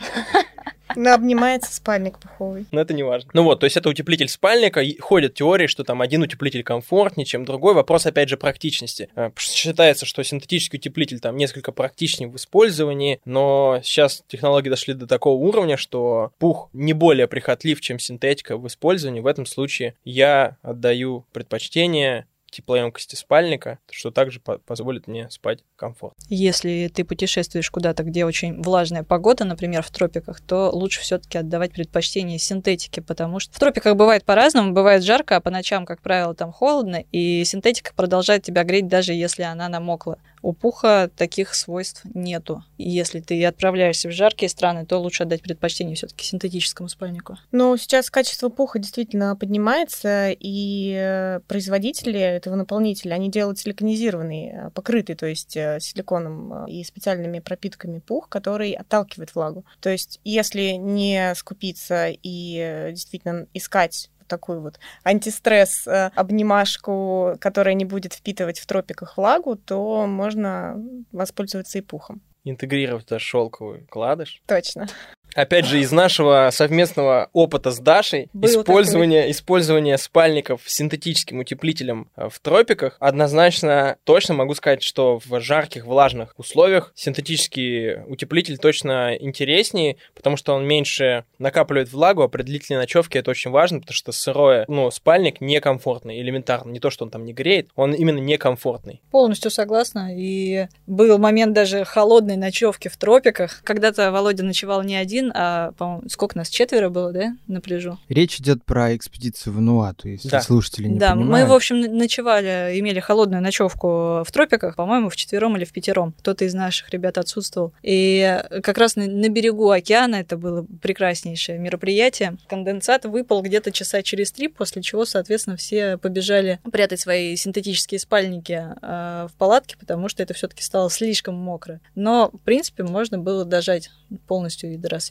Ну, обнимается спальник пуховый. Но это не важно. Ну вот, то есть это утеплитель спальника. Ходят теории, что там один утеплитель комфортнее, чем другой. Вопрос, опять же, практичности. Э, Считается, что синтетический утеплитель там несколько практичнее в использовании, но сейчас технологии дошли до такого уровня, что пух не более прихотлив, чем синтетика в использовании. В этом случае я отдаю предпочтение теплоемкости спальника, что также по- позволит мне спать комфортно. Если ты путешествуешь куда-то, где очень влажная погода, например, в тропиках, то лучше все-таки отдавать предпочтение синтетике, потому что в тропиках бывает по-разному, бывает жарко, а по ночам, как правило, там холодно, и синтетика продолжает тебя греть, даже если она намокла. У пуха таких свойств нету. Если ты отправляешься в жаркие страны, то лучше отдать предпочтение все-таки синтетическому спальнику. Но сейчас качество пуха действительно поднимается, и э, производители этого наполнителя, они делают силиконизированный, э, покрытый, то есть э, силиконом и специальными пропитками пух, который отталкивает влагу. То есть если не скупиться и действительно искать такую вот антистресс обнимашку, которая не будет впитывать в тропиках влагу, то можно воспользоваться и пухом. Интегрировать туда шелковый вкладыш. Точно. Опять же, из нашего совместного опыта с Дашей, Был использование, использование спальников с синтетическим утеплителем э, в тропиках, однозначно точно могу сказать, что в жарких, влажных условиях синтетический утеплитель точно интереснее, потому что он меньше накапливает влагу, а при длительной ночевке это очень важно, потому что сырое, ну, спальник некомфортный, элементарно. Не то, что он там не греет, он именно некомфортный. Полностью согласна. И был момент даже холодной ночевки в тропиках. Когда-то Володя ночевал не один, а, по-моему, сколько нас, четверо было, да, на пляжу? Речь идет про экспедицию в Нуату, если Да. слушатели не да, понимают. мы, в общем, ночевали, имели холодную ночевку в тропиках, по-моему, в четвером или в пятером. Кто-то из наших ребят отсутствовал. И как раз на, на берегу океана это было прекраснейшее мероприятие. Конденсат выпал где-то часа через три, после чего, соответственно, все побежали прятать свои синтетические спальники э, в палатке, потому что это все-таки стало слишком мокро. Но, в принципе, можно было дожать полностью и до рассвета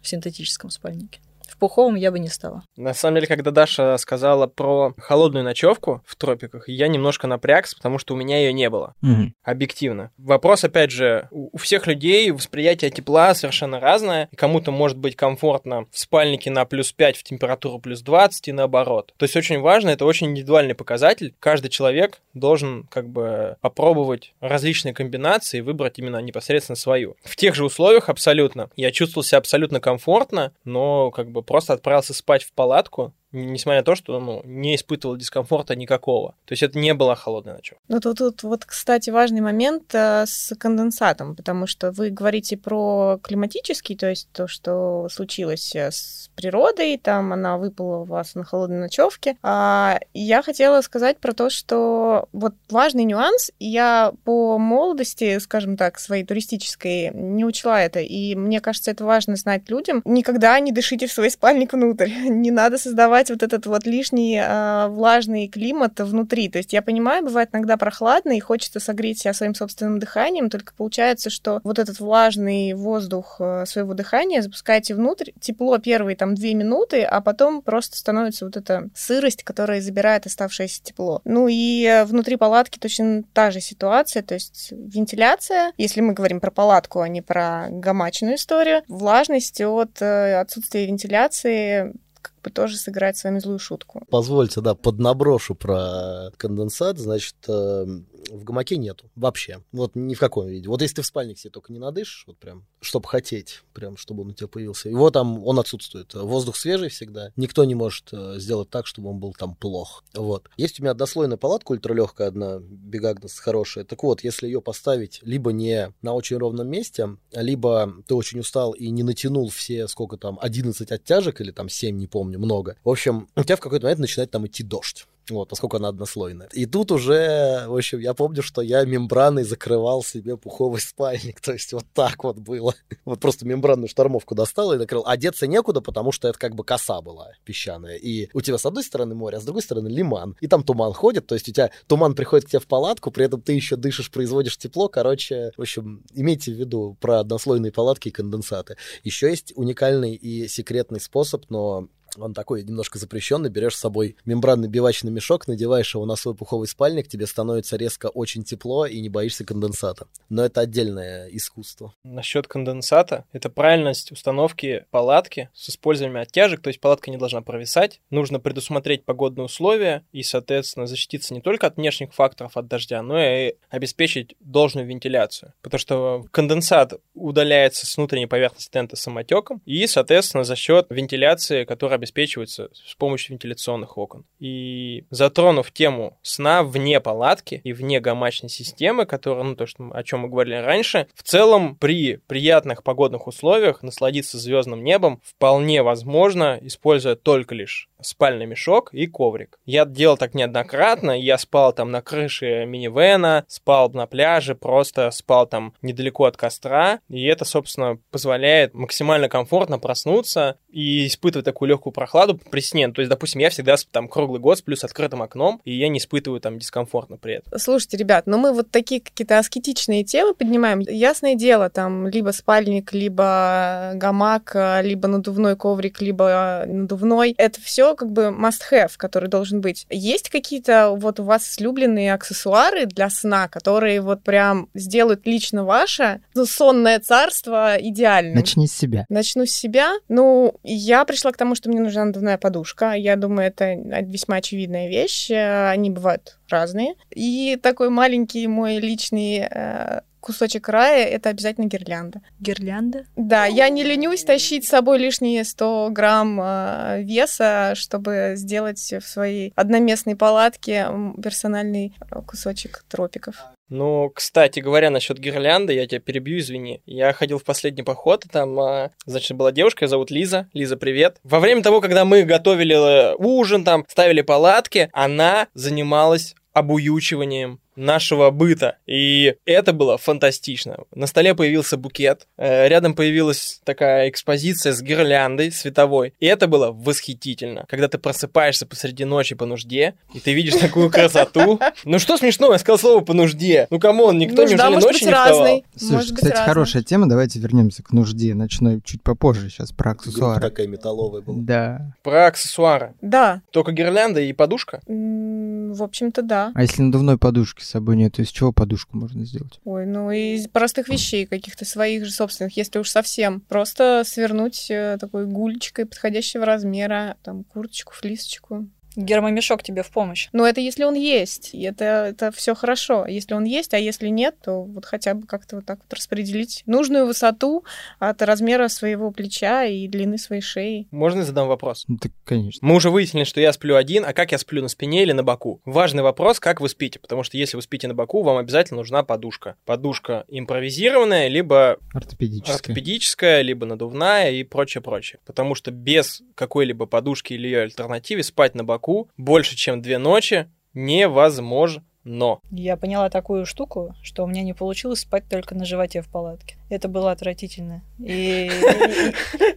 в синтетическом спальнике. В пуховом я бы не стала. На самом деле, когда Даша сказала про холодную ночевку в тропиках, я немножко напрягся, потому что у меня ее не было. Мгм. Объективно. Вопрос, опять же, у у всех людей восприятие тепла совершенно разное. И Кому-то может быть комфортно в спальнике на плюс 5 в температуру плюс 20 и наоборот. То есть очень важно, это очень индивидуальный показатель. Каждый человек должен как бы попробовать различные комбинации и выбрать именно непосредственно свою. В тех же условиях абсолютно. Я чувствовал себя абсолютно комфортно, но как бы просто отправился спать в палатку, несмотря на то, что ну, не испытывал дискомфорта никакого. То есть это не была холодная ночевка. Ну, тут, тут вот, кстати, важный момент э, с конденсатом, потому что вы говорите про климатический, то есть то, что случилось э, с природой, там она выпала у вас на холодной ночевке. А я хотела сказать про то, что вот важный нюанс, я по молодости, скажем так, своей туристической не учла это, и мне кажется, это важно знать людям. Никогда не дышите в свой спальник внутрь, *laughs* не надо создавать вот этот вот лишний э, влажный климат внутри. То есть я понимаю, бывает иногда прохладно, и хочется согреть себя своим собственным дыханием, только получается, что вот этот влажный воздух э, своего дыхания запускаете внутрь, тепло первые там две минуты, а потом просто становится вот эта сырость, которая забирает оставшееся тепло. Ну и э, внутри палатки точно та же ситуация, то есть вентиляция, если мы говорим про палатку, а не про гамачную историю, влажность от э, отсутствия вентиляции бы тоже сыграет с вами злую шутку. Позвольте, да, поднаброшу про конденсат. Значит, э, в гамаке нету вообще. Вот ни в каком виде. Вот если ты в спальник себе только не надышишь, вот прям, чтобы хотеть, прям, чтобы он у тебя появился. Его там, он отсутствует. Воздух свежий всегда. Никто не может э, сделать так, чтобы он был там плох. Вот. Есть у меня однослойная палатка ультралегкая одна, Бигагнес хорошая. Так вот, если ее поставить либо не на очень ровном месте, либо ты очень устал и не натянул все, сколько там, 11 оттяжек или там 7, не помню, много. В общем, у тебя в какой-то момент начинает там идти дождь. Вот, поскольку она однослойная. И тут уже, в общем, я помню, что я мембраной закрывал себе пуховый спальник. *laughs* То есть вот так вот было. Вот просто мембранную штормовку достал и накрыл. Одеться некуда, потому что это как бы коса была песчаная. И у тебя с одной стороны море, а с другой стороны лиман. И там туман ходит, то есть у тебя туман приходит к тебе в палатку, при этом ты еще дышишь, производишь тепло. Короче, в общем, имейте в виду про однослойные палатки и конденсаты. Еще есть уникальный и секретный способ, но Он такой немножко запрещенный. Берешь с собой мембранный бивачный мешок, надеваешь его на свой пуховый спальник, тебе становится резко очень тепло и не боишься конденсата. Но это отдельное искусство. Насчет конденсата, это правильность установки палатки с использованием оттяжек, то есть палатка не должна провисать. Нужно предусмотреть погодные условия и, соответственно, защититься не только от внешних факторов, от дождя, но и обеспечить должную вентиляцию. Потому что конденсат удаляется с внутренней поверхности тента самотеком и, соответственно, за счет вентиляции, которая обеспечивается с помощью вентиляционных окон. И затронув тему сна вне палатки и вне гамачной системы, которая, ну, то, что, о чем мы говорили раньше, в целом при приятных погодных условиях насладиться звездным небом вполне возможно, используя только лишь спальный мешок и коврик. Я делал так неоднократно, я спал там на крыше минивэна, спал на пляже, просто спал там недалеко от костра, и это, собственно, позволяет максимально комфортно проснуться и испытывать такую легкую прохладу при сне. То есть, допустим, я всегда там круглый год сплю с открытым окном, и я не испытываю там дискомфортно при этом. Слушайте, ребят, ну мы вот такие какие-то аскетичные темы поднимаем. Ясное дело, там либо спальник, либо гамак, либо надувной коврик, либо надувной. Это все как бы must-have, который должен быть. Есть какие-то вот у вас слюбленные аксессуары для сна, которые вот прям сделают лично ваше ну, сонное царство идеальным? Начни с себя. Начну с себя. Ну, я пришла к тому, что мне нужна надувная подушка. Я думаю, это весьма очевидная вещь. Они бывают разные. И такой маленький мой личный э, кусочек рая — это обязательно гирлянда. Гирлянда? Да, я не ленюсь тащить с собой лишние 100 грамм э, веса, чтобы сделать в своей одноместной палатке персональный э, кусочек тропиков. Ну, кстати говоря, насчет гирлянды, я тебя перебью, извини. Я ходил в последний поход, и там, а, значит, была девушка, ее зовут Лиза. Лиза, привет. Во время того, когда мы готовили ужин, там, ставили палатки, она занималась обуючиванием нашего быта. И это было фантастично. На столе появился букет, э, рядом появилась такая экспозиция с гирляндой световой. И это было восхитительно. Когда ты просыпаешься посреди ночи по нужде, и ты видишь такую красоту. Ну что смешного, я сказал слово по нужде. Ну come on, никто Нужда неужели может ночью быть не вставал? разной. Слушай, кстати, хорошая тема. Давайте вернемся к нужде ночной чуть попозже. Сейчас про аксессуары. такая металловая была. Да. Про аксессуары. Да, Только гирлянда и подушка? В общем-то, да. А если надувной подушки собой нет, из чего подушку можно сделать? Ой, ну из простых вещей, каких-то своих же собственных, если уж совсем. Просто свернуть э, такой гульчикой подходящего размера, там, курточку, флисочку. Гермомешок тебе в помощь. Но это если он есть, и это, это все хорошо. Если он есть, а если нет, то вот хотя бы как-то вот так вот распределить нужную высоту от размера своего плеча и длины своей шеи. Можно я задам вопрос? Ну, так, конечно. Мы уже выяснили, что я сплю один, а как я сплю на спине или на боку? Важный вопрос, как вы спите, потому что если вы спите на боку, вам обязательно нужна подушка. Подушка импровизированная, либо Ортопедическая. ортопедическая, либо надувная и прочее, прочее. Потому что без какой-либо подушки или ее альтернативы спать на боку больше, чем две ночи невозможно. Я поняла такую штуку, что у меня не получилось спать только на животе в палатке. Это было отвратительно. И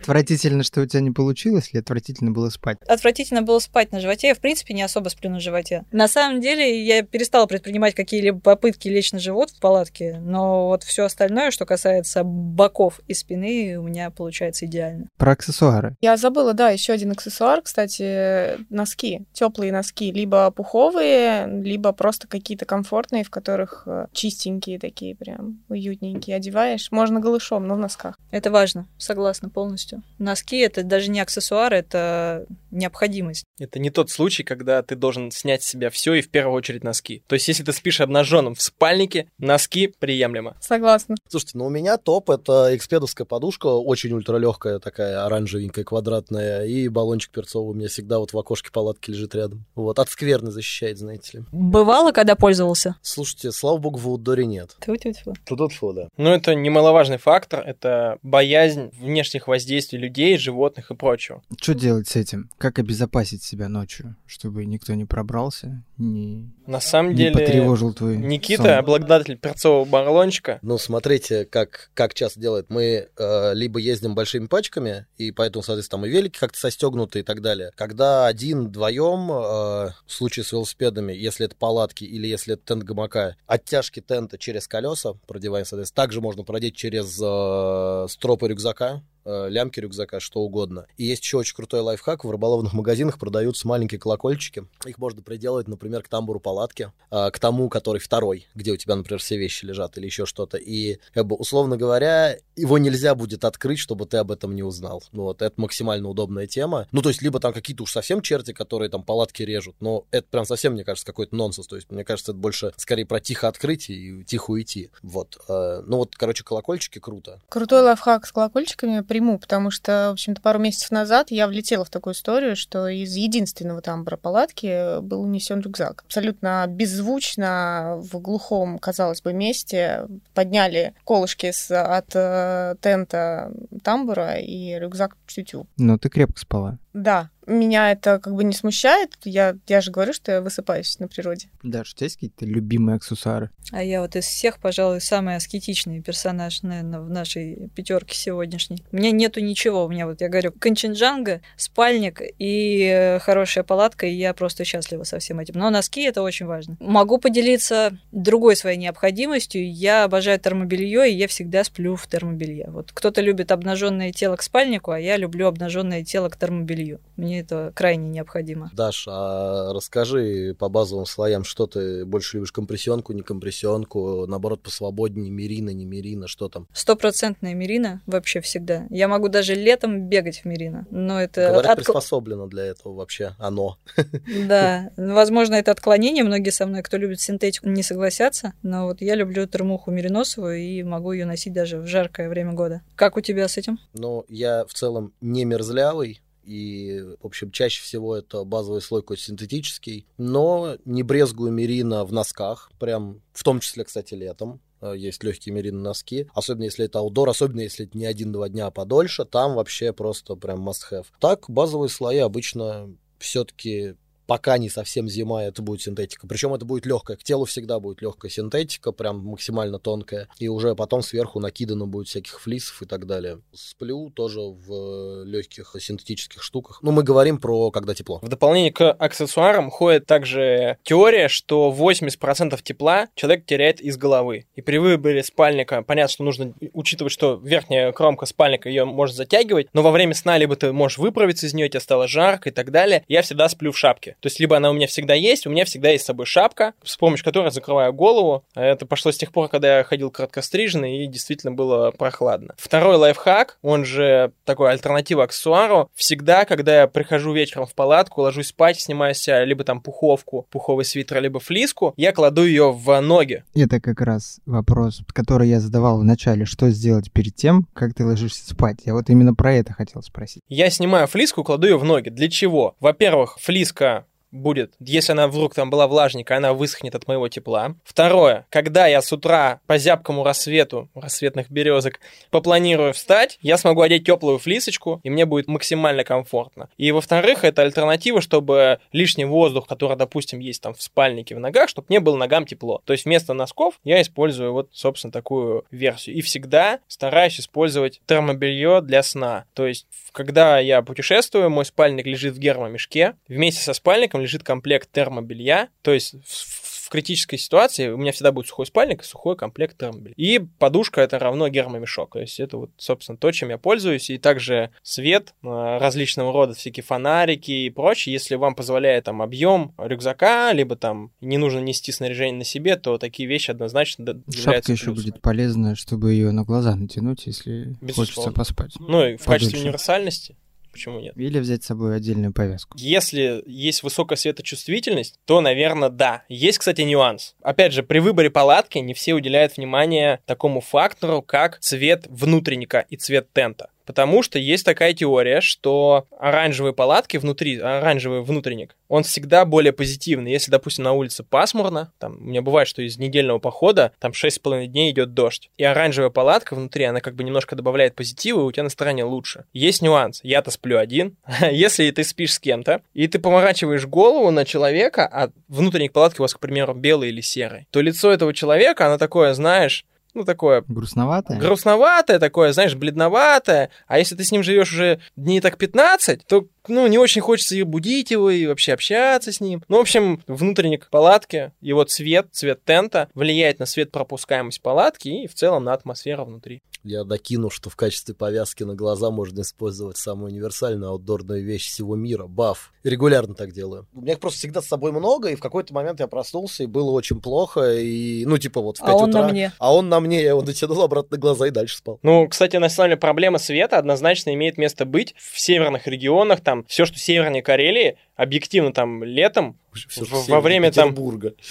Отвратительно, что у тебя не получилось, или отвратительно было спать? отвратительно было спать на животе. Я, в принципе, не особо сплю на животе. На самом деле, я перестала предпринимать какие-либо попытки лечь на живот в палатке, но вот все остальное, что касается боков и спины, у меня получается идеально. Про аксессуары. Я забыла, да, еще один аксессуар, кстати, носки. Теплые носки, либо пуховые, либо просто какие-то комфортные, в которых э, чистенькие такие прям, уютненькие одеваешь. Можно голышом, но в носках. Это важно, согласна полностью. Носки это даже не аксессуар, это необходимость. Это не тот случай, когда ты должен снять с себя все и в первую очередь носки. То есть, если ты спишь обнаженным в спальнике, носки приемлемо. Согласна. Слушайте, ну у меня топ это экспедовская подушка, очень ультралегкая, такая оранжевенькая, квадратная, и баллончик перцовый у меня всегда вот в окошке палатки лежит рядом. Вот, от скверны защищает, знаете ли. Бывало, когда пользовался? Слушайте, слава богу, в аутдоре нет. Тьфу-тьфу-тьфу. Тут-тут-фу, да. Но это немаловажный фактор, это боязнь внешних воздействий людей, животных и прочего. Что делать с этим? Как обезопасить себя ночью, чтобы никто не пробрался, не, На самом не деле, потревожил твой Никита, сон? обладатель перцового баллончика, Ну, смотрите, как, как часто делает. Мы э, либо ездим большими пачками, и поэтому, соответственно, там и велики как-то состегнуты и так далее. Когда один, вдвоем, э, в случае с велосипедами, если это палатки или если это тент гамака, оттяжки тента через колеса продеваем, соответственно, также можно продеть через э, стропы рюкзака. Э, лямки рюкзака, что угодно. И есть еще очень крутой лайфхак. В рыболовных магазинах продаются маленькие колокольчики. Их можно приделать, например, к тамбуру палатки, э, к тому, который второй, где у тебя, например, все вещи лежат или еще что-то. И, как бы, условно говоря, его нельзя будет открыть, чтобы ты об этом не узнал. Ну, вот, это максимально удобная тема. Ну, то есть, либо там какие-то уж совсем черти, которые там палатки режут, но это прям совсем, мне кажется, какой-то нонсенс. То есть, мне кажется, это больше скорее про тихо открыть и тихо уйти. Вот. Э, ну, вот, короче, колокольчики круто. Крутой лайфхак с колокольчиками приму, потому что, в общем-то, пару месяцев назад я влетела в такую историю, что из единственного тамбура палатки был унесен рюкзак. Абсолютно беззвучно, в глухом, казалось бы, месте подняли колышки с, от э, тента тамбура и рюкзак тю-тю. Но ты крепко спала. Да, меня это как бы не смущает. Я, я же говорю, что я высыпаюсь на природе. У тебя есть какие-то любимые аксессуары? А я вот из всех, пожалуй, самый аскетичный персонаж, наверное, в нашей пятерке сегодняшней. У меня нету ничего. У меня вот, я говорю, кончинджанга, спальник и э, хорошая палатка, и я просто счастлива со всем этим. Но носки — это очень важно. Могу поделиться другой своей необходимостью. Я обожаю термобелье, и я всегда сплю в термобелье. Вот кто-то любит обнаженное тело к спальнику, а я люблю обнаженное тело к термобелью. Мне это крайне необходимо. Даш, а расскажи по базовым слоям, что ты больше любишь, компрессионку, не компрессионку, наоборот, посвободнее, мерина, не мерина, что там? Стопроцентная мерина вообще всегда. Я могу даже летом бегать в мерина, но это... Говорят, отк... приспособлено для этого вообще, оно. *laughs* Да, возможно, это отклонение, многие со мной, кто любит синтетику, не согласятся, но вот я люблю термуху мериносовую и могу ее носить даже в жаркое время года. Как у тебя с этим? Ну, я в целом не мерзлявый, и, в общем, чаще всего это базовый слой какой-то синтетический, но не брезгую мерина в носках, прям в том числе, кстати, летом э, есть легкие мерины носки, особенно если это аудор, особенно если это не один-два дня, а подольше, там вообще просто прям must have. Так, базовые слои обычно все-таки пока не совсем зима, это будет синтетика. Причем это будет легкая. К телу всегда будет легкая синтетика, прям максимально тонкая. И уже потом сверху накидано будет всяких флисов и так далее. Сплю тоже в легких синтетических штуках. Ну, мы говорим про когда тепло. В дополнение к аксессуарам ходит также теория, что 80% тепла человек теряет из головы. И при выборе спальника, понятно, что нужно учитывать, что верхняя кромка спальника ее может затягивать, но во время сна либо ты можешь выправиться из нее, тебе стало жарко и так далее. Я всегда сплю в шапке. То есть, либо она у меня всегда есть, у меня всегда есть с собой шапка, с помощью которой закрываю голову. Это пошло с тех пор, когда я ходил короткостриженный, и действительно было прохладно. Второй лайфхак, он же такой альтернатива аксессуару. Всегда, когда я прихожу вечером в палатку, ложусь спать, снимаю себе либо там пуховку, пуховый свитер, либо флиску, я кладу ее в ноги. Это как раз вопрос, который я задавал в начале. Что сделать перед тем, как ты ложишься спать? Я вот именно про это хотел спросить. Я снимаю флиску, кладу ее в ноги. Для чего? Во-первых, флиска будет, если она вдруг там была влажненькая, она высохнет от моего тепла. Второе, когда я с утра по зябкому рассвету, рассветных березок, попланирую встать, я смогу одеть теплую флисочку, и мне будет максимально комфортно. И во-вторых, это альтернатива, чтобы лишний воздух, который, допустим, есть там в спальнике в ногах, чтобы не было ногам тепло. То есть вместо носков я использую вот, собственно, такую версию. И всегда стараюсь использовать термобелье для сна. То есть, когда я путешествую, мой спальник лежит в гермомешке, вместе со спальником лежит комплект термобелья, то есть в, критической ситуации у меня всегда будет сухой спальник и сухой комплект термобелья. И подушка это равно гермомешок. То есть это вот, собственно, то, чем я пользуюсь. И также свет э, различного рода, всякие фонарики и прочее. Если вам позволяет там объем рюкзака, либо там не нужно нести снаряжение на себе, то такие вещи однозначно Шапка еще плюсом. будет полезна, чтобы ее на глаза натянуть, если Безусловно. хочется поспать. Ну и в Подольше. качестве универсальности Почему нет? Или взять с собой отдельную повязку. Если есть высокая светочувствительность, то, наверное, да. Есть, кстати, нюанс. Опять же, при выборе палатки не все уделяют внимание такому фактору, как цвет внутренника и цвет тента. Потому что есть такая теория, что оранжевые палатки внутри, оранжевый внутренник, он всегда более позитивный. Если, допустим, на улице пасмурно, там, у меня бывает, что из недельного похода там 6,5 дней идет дождь, и оранжевая палатка внутри, она как бы немножко добавляет позитива, и у тебя настроение лучше. Есть нюанс. Я-то сплю один. *laughs* Если ты спишь с кем-то, и ты поворачиваешь голову на человека, а внутренник палатки у вас, к примеру, белый или серый, то лицо этого человека, оно такое, знаешь, ну, такое... Грустноватое? Грустноватое такое, знаешь, бледноватое. А если ты с ним живешь уже дней так 15, то ну, не очень хочется и будить его, и вообще общаться с ним. Ну, в общем, внутренник палатки, его цвет, цвет тента влияет на свет пропускаемость палатки и в целом на атмосферу внутри. Я докину, что в качестве повязки на глаза можно использовать самую универсальную аутдорную вещь всего мира — баф. Регулярно так делаю. У меня их просто всегда с собой много, и в какой-то момент я проснулся, и было очень плохо, и, ну, типа вот в 5 А он утра. на мне. А он на мне, я его натянул обратно на глаза и дальше спал. Ну, кстати, на самом деле проблема света однозначно имеет место быть в северных регионах, там все, что севернее Карелии, объективно там летом, Всё, В- что во север время там-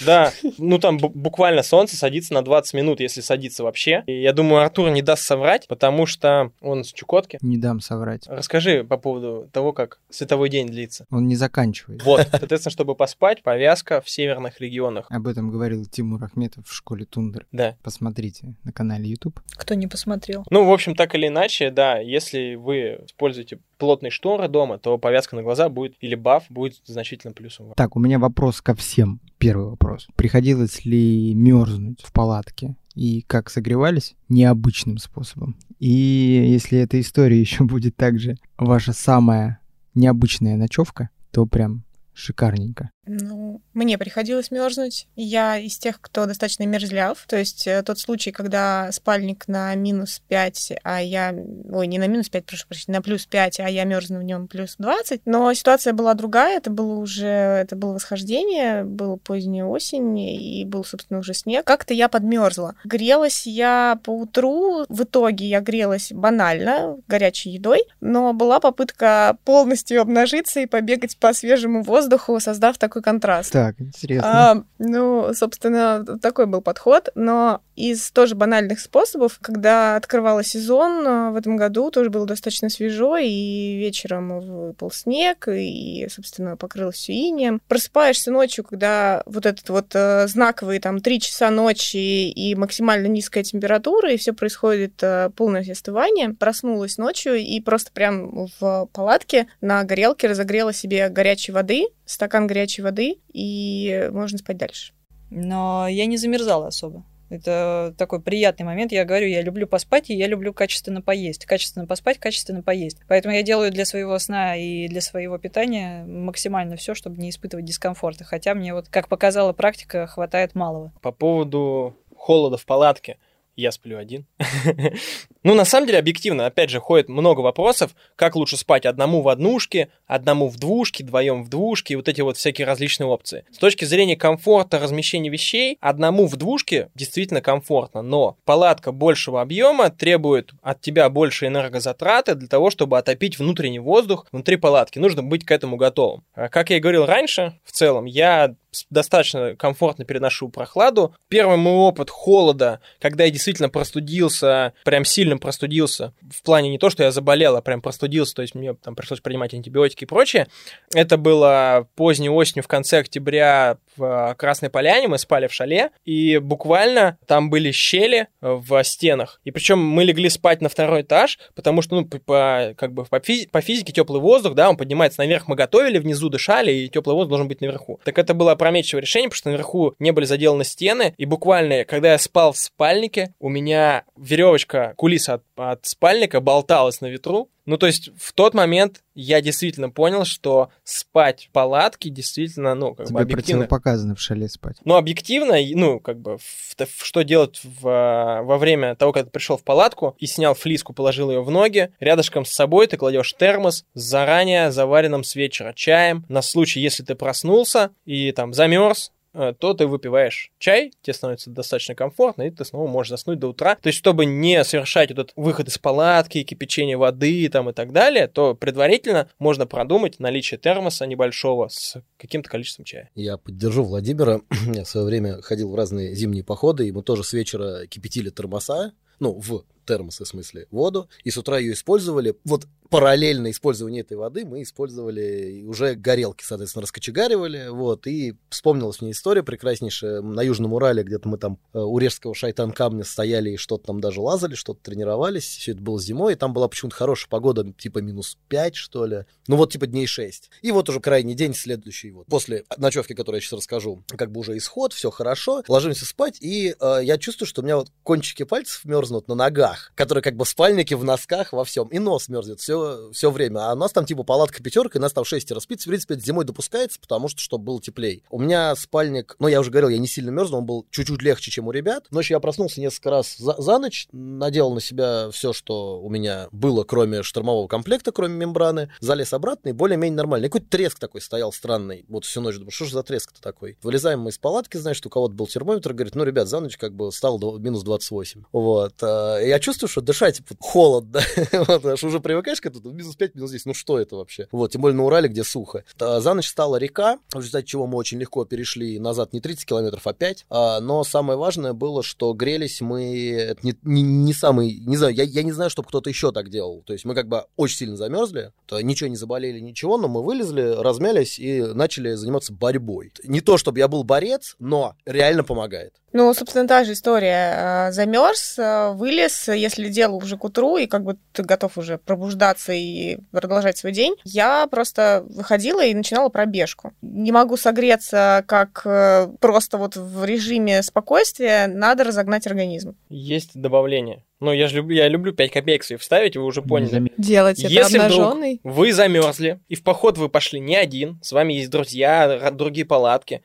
да, ну там бу- буквально солнце садится на 20 минут, если садится вообще. И я думаю, Артур не даст соврать, потому что он с Чукотки. Не дам соврать. Расскажи по поводу того, как световой день длится. Он не заканчивает. Вот, соответственно, чтобы поспать, повязка в северных регионах. Об этом говорил Тимур Ахметов в школе Тундер. Да. Посмотрите на канале YouTube. Кто не посмотрел. Ну, в общем, так или иначе, да, если вы используете плотные шторы дома, то повязка на глаза будет, или баф будет значительно плюсом. Так, у меня вопрос ко всем. Первый вопрос. Приходилось ли мерзнуть в палатке? И как согревались? Необычным способом. И если эта история *laughs* еще будет также ваша самая необычная ночевка, то прям шикарненько. Ну, мне приходилось мерзнуть. Я из тех, кто достаточно мерзляв. То есть э, тот случай, когда спальник на минус 5, а я... Ой, не на минус 5, прошу прощения, на плюс 5, а я мерзну в нем плюс 20. Но ситуация была другая. Это было уже... Это было восхождение, была поздняя осень, и был, собственно, уже снег. Как-то я подмерзла. Грелась я по утру. В итоге я грелась банально, горячей едой, но была попытка полностью обнажиться и побегать по свежему воздуху, создав такой контраст. Так, интересно. А, ну, собственно, такой был подход, но из тоже банальных способов, когда открывала сезон а, в этом году, тоже было достаточно свежо, и вечером выпал снег, и, собственно, покрылось все инеем. Просыпаешься ночью, когда вот этот вот э, знаковый там 3 часа ночи и максимально низкая температура, и все происходит э, полное остывание. Проснулась ночью и просто прям в палатке на горелке разогрела себе горячей воды, стакан горячей воды, и можно спать дальше. Но я не замерзала особо. Это такой приятный момент. Я говорю, я люблю поспать, и я люблю качественно поесть. Качественно поспать, качественно поесть. Поэтому я делаю для своего сна и для своего питания максимально все, чтобы не испытывать дискомфорта. Хотя мне вот, как показала практика, хватает малого. По поводу холода в палатке. Я сплю один. *laughs* ну, на самом деле, объективно, опять же, ходит много вопросов, как лучше спать одному в однушке, одному в двушке, вдвоем в двушке, и вот эти вот всякие различные опции. С точки зрения комфорта размещения вещей, одному в двушке действительно комфортно, но палатка большего объема требует от тебя больше энергозатраты для того, чтобы отопить внутренний воздух внутри палатки. Нужно быть к этому готовым. А Как я и говорил раньше, в целом, я достаточно комфортно переношу прохладу. Первый мой опыт холода, когда я действительно простудился, прям сильно простудился, в плане не то, что я заболел, а прям простудился, то есть мне там пришлось принимать антибиотики и прочее. Это было поздней осенью, в конце октября в Красной Поляне, мы спали в шале, и буквально там были щели в стенах. И причем мы легли спать на второй этаж, потому что, ну, по- как бы по, физи- по физике теплый воздух, да, он поднимается наверх, мы готовили, внизу дышали, и теплый воздух должен быть наверху. Так это было опрометчивое решение, потому что наверху не были заделаны стены, и буквально, когда я спал в спальнике, у меня веревочка, кулиса от, от спальника болталась на ветру, ну, то есть в тот момент я действительно понял, что спать в палатке действительно, ну, как бы Тебе объективно... противопоказано в шале спать. Но объективно, ну, как бы, в- в- что делать в, а, во время того, когда ты пришел в палатку и снял флиску, положил ее в ноги, рядышком с собой ты кладешь термос с заранее заваренным с вечера чаем, на случай, если ты проснулся и там замерз, то ты выпиваешь чай, тебе становится достаточно комфортно, и ты снова можешь заснуть до утра. То есть, чтобы не совершать этот выход из палатки, кипячение воды там и так далее, то предварительно можно продумать наличие термоса небольшого с каким-то количеством чая. Я поддержу Владимира. *clears throat* Я в свое время ходил в разные зимние походы, и мы тоже с вечера кипятили термоса, ну, в термосы, в смысле, воду, и с утра ее использовали. Вот параллельно использованию этой воды мы использовали уже горелки, соответственно, раскочегаривали, вот, и вспомнилась мне история прекраснейшая. На Южном Урале, где-то мы там э, у Режского шайтан камня стояли и что-то там даже лазали, что-то тренировались, все это было зимой, и там была почему-то хорошая погода, типа минус 5, что ли, ну вот типа дней 6. И вот уже крайний день, следующий, вот, после ночевки, которую я сейчас расскажу, как бы уже исход, все хорошо, ложимся спать, и э, я чувствую, что у меня вот кончики пальцев мерзнут на ногах, носках, которые как бы в спальнике, в носках, во всем. И нос мерзнет все, все время. А у нас там типа палатка пятерка, и нас там шестеро спит. В принципе, это зимой допускается, потому что, чтобы было теплее. У меня спальник, ну, я уже говорил, я не сильно мерзну, он был чуть-чуть легче, чем у ребят. Ночью я проснулся несколько раз за, за ночь, надел на себя все, что у меня было, кроме штормового комплекта, кроме мембраны, залез обратно и более-менее нормально. Какой-то треск такой стоял странный, вот всю ночь. Думаю, что же за треск-то такой? Вылезаем мы из палатки, значит, у кого-то был термометр, говорит, ну, ребят, за ночь как бы стало минус 28. Вот. А, я чувствую, что дышать типа, холодно. *laughs* вот, аж уже привыкаешь к этому, минус 5, минус 10. Ну, что это вообще? Вот, тем более на Урале, где сухо. А, за ночь стала река, в результате чего мы очень легко перешли назад не 30 километров, а 5. А, но самое важное было, что грелись мы... Не, не, не самый... Не знаю, я, я не знаю, чтобы кто-то еще так делал. То есть мы как бы очень сильно замерзли, то ничего не заболели, ничего, но мы вылезли, размялись и начали заниматься борьбой. Не то, чтобы я был борец, но реально помогает. Ну, собственно, та же история. А, замерз, вылез, если делал уже к утру, и как бы ты готов уже пробуждаться и продолжать свой день, я просто выходила и начинала пробежку. Не могу согреться как э, просто вот в режиме спокойствия, надо разогнать организм. Есть добавление. Ну, я же люблю, я люблю 5 копеек свои вставить, вы уже поняли. Делать это Если обнаженный. вдруг вы замерзли, и в поход вы пошли не один, с вами есть друзья, другие палатки,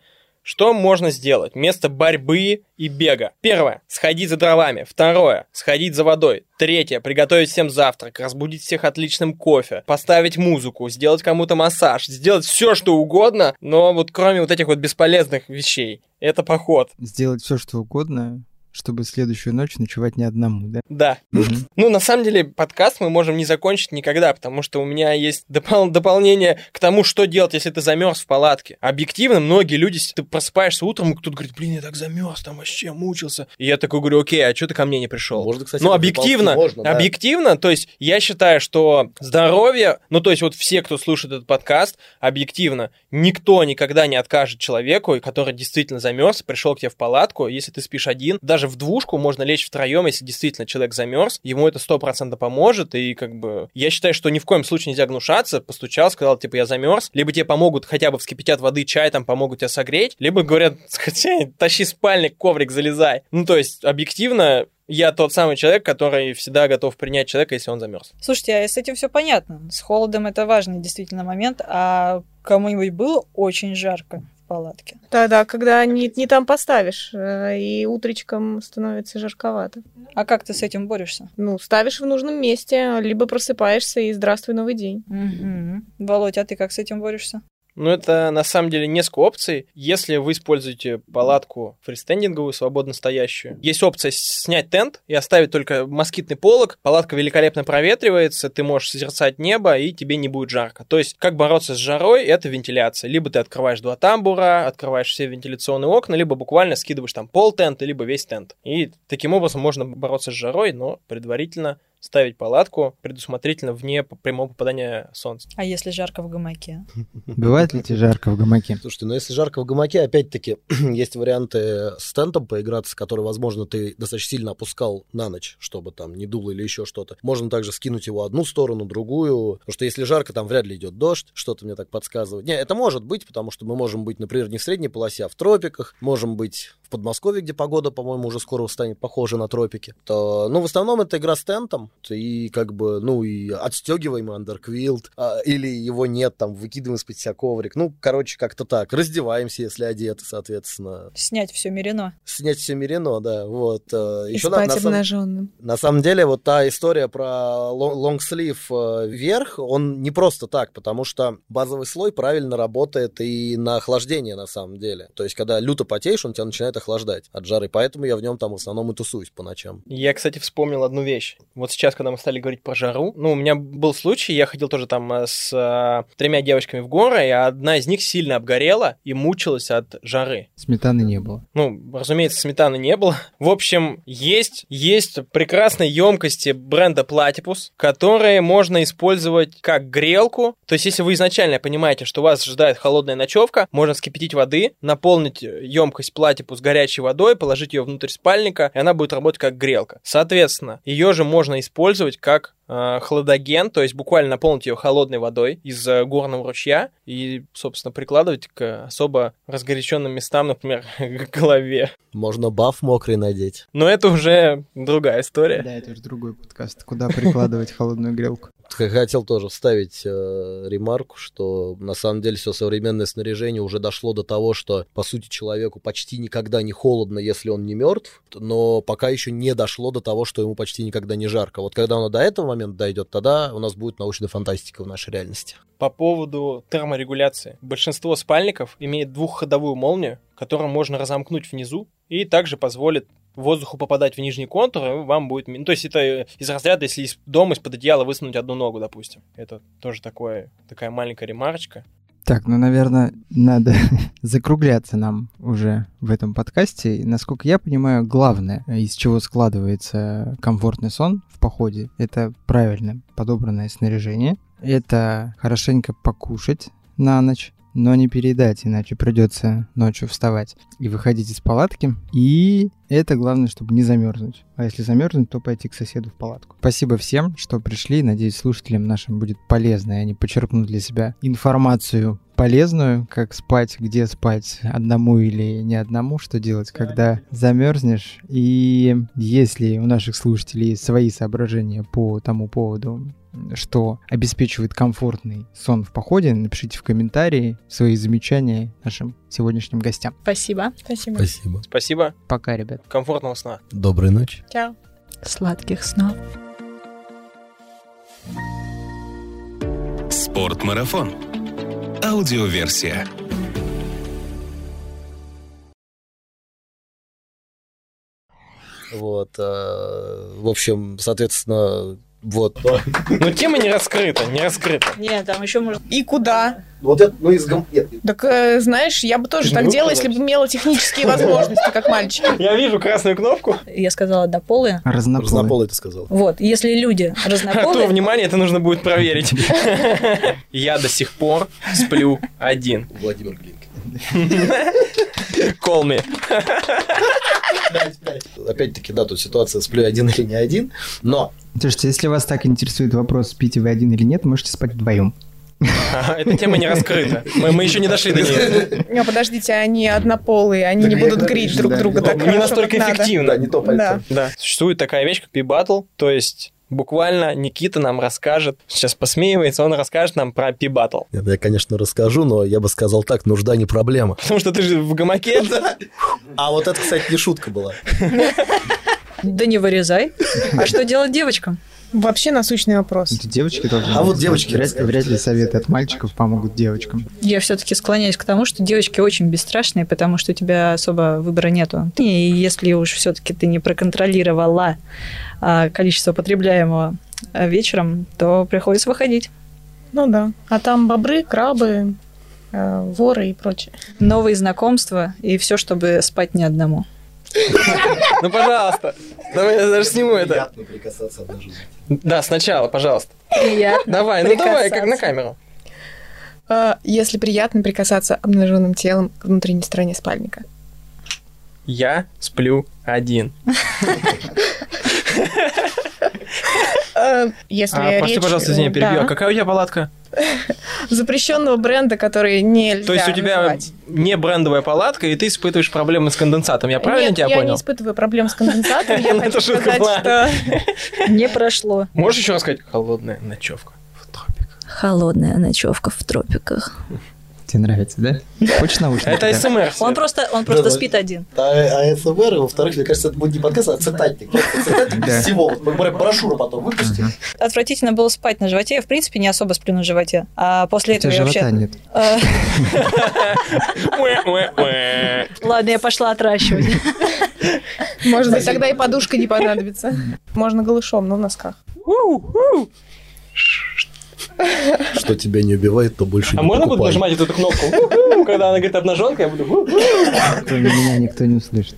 что можно сделать вместо борьбы и бега? Первое. Сходить за дровами. Второе. Сходить за водой. Третье. Приготовить всем завтрак. Разбудить всех отличным кофе. Поставить музыку. Сделать кому-то массаж. Сделать все, что угодно, но вот кроме вот этих вот бесполезных вещей. Это поход. Сделать все, что угодно, чтобы следующую ночь ночевать не одному, да? Да. Ну, на самом деле, подкаст мы можем не закончить никогда, потому что у меня есть допол- дополнение к тому, что делать, если ты замерз в палатке. Объективно, многие люди, ты просыпаешься утром, и кто-то говорит, блин, я так замерз, там вообще мучился. И я такой говорю, окей, а что ты ко мне не пришел? Можно, кстати, Ну, объективно, можно, да. объективно, то есть я считаю, что здоровье, ну, то есть вот все, кто слушает этот подкаст, объективно, никто никогда не откажет человеку, который действительно замерз, пришел к тебе в палатку, если ты спишь один, даже в двушку можно лечь втроем, если действительно человек замерз, ему это сто процентов поможет, и как бы я считаю, что ни в коем случае нельзя гнушаться, постучал, сказал, типа, я замерз, либо тебе помогут хотя бы вскипятят воды, чай там помогут тебя согреть, либо говорят, *laughs* «Хотя, тащи спальник, коврик, залезай. Ну, то есть, объективно, я тот самый человек, который всегда готов принять человека, если он замерз. Слушайте, а с этим все понятно. С холодом это важный действительно момент. А кому-нибудь было очень жарко палатке? Да-да, когда не, не там поставишь, э, и утречком становится жарковато. А как ты с этим борешься? Ну, ставишь в нужном месте, либо просыпаешься и здравствуй, новый день. Угу. Володь, а ты как с этим борешься? Ну, это на самом деле несколько опций. Если вы используете палатку фристендинговую, свободно стоящую, есть опция снять тент и оставить только москитный полог. Палатка великолепно проветривается, ты можешь созерцать небо, и тебе не будет жарко. То есть, как бороться с жарой, это вентиляция. Либо ты открываешь два тамбура, открываешь все вентиляционные окна, либо буквально скидываешь там пол тента, либо весь тент. И таким образом можно бороться с жарой, но предварительно ставить палатку предусмотрительно вне прямого попадания солнца. А если жарко в гамаке? Бывает ли тебе жарко в гамаке? Слушайте, ну если жарко в гамаке, опять-таки, *clears throat* есть варианты с тентом поиграться, который, возможно, ты достаточно сильно опускал на ночь, чтобы там не дуло или еще что-то. Можно также скинуть его одну сторону, другую, потому что если жарко, там вряд ли идет дождь, что-то мне так подсказывает. Не, это может быть, потому что мы можем быть, например, не в средней полосе, а в тропиках, можем быть в Подмосковье, где погода, по-моему, уже скоро станет похожа на тропики. То, ну, в основном это игра с тентом, и как бы, ну, и отстегиваем андерквилд, а, или его нет, там, выкидываем из-под себя коврик. Ну, короче, как-то так. Раздеваемся, если одеты, соответственно. Снять все мерено. Снять все мерено, да, вот. э, И Еще на, спать на самом- обнаженным. на самом деле, вот та история про лон- лонгслив э, вверх, он не просто так, потому что базовый слой правильно работает и на охлаждение, на самом деле. То есть, когда люто потеешь, он тебя начинает охлаждать от жары, поэтому я в нем там в основном и тусуюсь по ночам. Я, кстати, вспомнил одну вещь. Вот сейчас, когда мы стали говорить про жару, ну, у меня был случай, я ходил тоже там э, с э, тремя девочками в горы, и одна из них сильно обгорела и мучилась от жары. Сметаны не было. Ну, разумеется, сметаны не было. В общем, есть, есть прекрасные емкости бренда Platypus, которые можно использовать как грелку. То есть, если вы изначально понимаете, что вас ожидает холодная ночевка, можно вскипятить воды, наполнить емкость Platypus горячей водой, положить ее внутрь спальника, и она будет работать как грелка. Соответственно, ее же можно использовать как э, хладоген, то есть буквально наполнить ее холодной водой из э, горного ручья и, собственно, прикладывать к особо разгоряченным местам, например, *laughs* к голове. Можно баф мокрый надеть. Но это уже другая история. Да, это уже другой подкаст. Куда прикладывать холодную грелку? Хотел тоже вставить э, ремарку, что на самом деле все современное снаряжение уже дошло до того, что по сути человеку почти никогда не холодно, если он не мертв, но пока еще не дошло до того, что ему почти никогда не жарко. Вот когда оно до этого момента дойдет, тогда у нас будет научная фантастика в нашей реальности. По поводу терморегуляции. Большинство спальников имеет двухходовую молнию, которую можно разомкнуть внизу и также позволит воздуху попадать в нижний контур, вам будет... Ну, то есть это из разряда, если из дома из-под одеяла высунуть одну ногу, допустим. Это тоже такое, такая маленькая ремарочка. Так, ну, наверное, надо *laughs* закругляться нам уже в этом подкасте. Насколько я понимаю, главное, из чего складывается комфортный сон в походе, это правильно подобранное снаряжение. Это хорошенько покушать на ночь, но не передать, иначе придется ночью вставать и выходить из палатки. И это главное, чтобы не замерзнуть. А если замерзнуть, то пойти к соседу в палатку. Спасибо всем, что пришли. Надеюсь, слушателям нашим будет полезно, и они почерпнут для себя информацию полезную, как спать, где спать, одному или не одному, что делать, когда замерзнешь. И если у наших слушателей есть свои соображения по тому поводу, что обеспечивает комфортный сон в походе, напишите в комментарии свои замечания нашим сегодняшним гостям. Спасибо. Спасибо. Спасибо. Спасибо. Пока, ребят. Комфортного сна. Доброй ночи. Чао. Сладких снов. Спортмарафон. Аудиоверсия. Вот, э, в общем, соответственно, вот. *laughs* Но тема не раскрыта, не раскрыта. Нет, там еще можно... И куда? Вот это, ну, из гам... Нет, Так, э, знаешь, я бы тоже Ты так делала, если бы имела технические возможности, как мальчики. *laughs* Я вижу красную кнопку. Я сказала однополые. Разнополые. разнополый ты сказал. Вот, если люди *laughs* А то, разнополые, внимание, это нужно будет проверить. Я до сих пор сплю один. Владимир Глинк. Call me. Опять-таки, да, тут ситуация сплю один или не один, но Слушайте, если вас так интересует вопрос, спите вы один или нет, можете спать вдвоем. Эта тема не раскрыта. Мы, мы еще не дошли до нее. Не, подождите, они однополые, они не будут греть друг Да. друга так Не хорошо, настолько как надо. эффективно. да, не то пальцем. Да. Существует такая вещь, как пи-баттл, то есть буквально Никита нам расскажет, сейчас посмеивается, он расскажет нам про пи-баттл. Я, конечно, расскажу, но я бы сказал так, нужда не проблема. *laughs* Потому что ты же в гамаке. А вот это, кстати, не шутка была. да не вырезай. А что делать девочкам? Вообще насущный вопрос. Это девочки должны А вот девочки Вряд, вряд ли советы от мальчиков помогут девочкам. Я все-таки склоняюсь к тому, что девочки очень бесстрашные, потому что у тебя особо выбора нету. И если уж все-таки ты не проконтролировала а, количество потребляемого а, вечером, то приходится выходить. Ну да. А там бобры, крабы, э, воры и прочее. Новые знакомства и все, чтобы спать не одному. Ну, пожалуйста. Давай я даже сниму это. Приятно прикасаться обнаженным. Да, сначала, пожалуйста. Приятно. Давай, ну давай, как на камеру. Э, Если приятно прикасаться обнаженным телом к внутренней стороне спальника. Я сплю один. *laughs* Э, Если А, прости, пожалуйста, извини, перебью. да, А какая у тебя палатка? запрещенного бренда, который нельзя То есть у тебя называть. не брендовая палатка, и ты испытываешь проблемы с конденсатом. Я правильно Нет, тебя я понял? не испытываю проблем с конденсатом. Я *laughs* Это хочу сказать, что Не прошло. Можешь еще рассказать? Холодная ночевка в тропиках. Холодная ночевка в тропиках. Тебе нравится, да? Хочешь наушники? Это? СМР. Он просто, он просто спит один. А, а СМР, и, во-вторых, мне кажется, это будет не подкаст, а цитатник. Цитатник всего. Брошюру потом выпустим. Отвратительно было спать на животе. Я, в принципе, не особо сплю на животе. А после этого я вообще... нет. Уэ-уэ-уэ. Ладно, я пошла отращивать. может быть тогда и подушка не понадобится. Можно голышом, но в носках. *laughs* Что тебя не убивает, то больше А не можно буду нажимать эту кнопку? *laughs* Когда она говорит обнаженка, я буду... меня никто не услышит.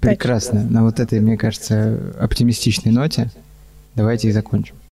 Прекрасно. На вот этой, мне кажется, оптимистичной ноте давайте и закончим.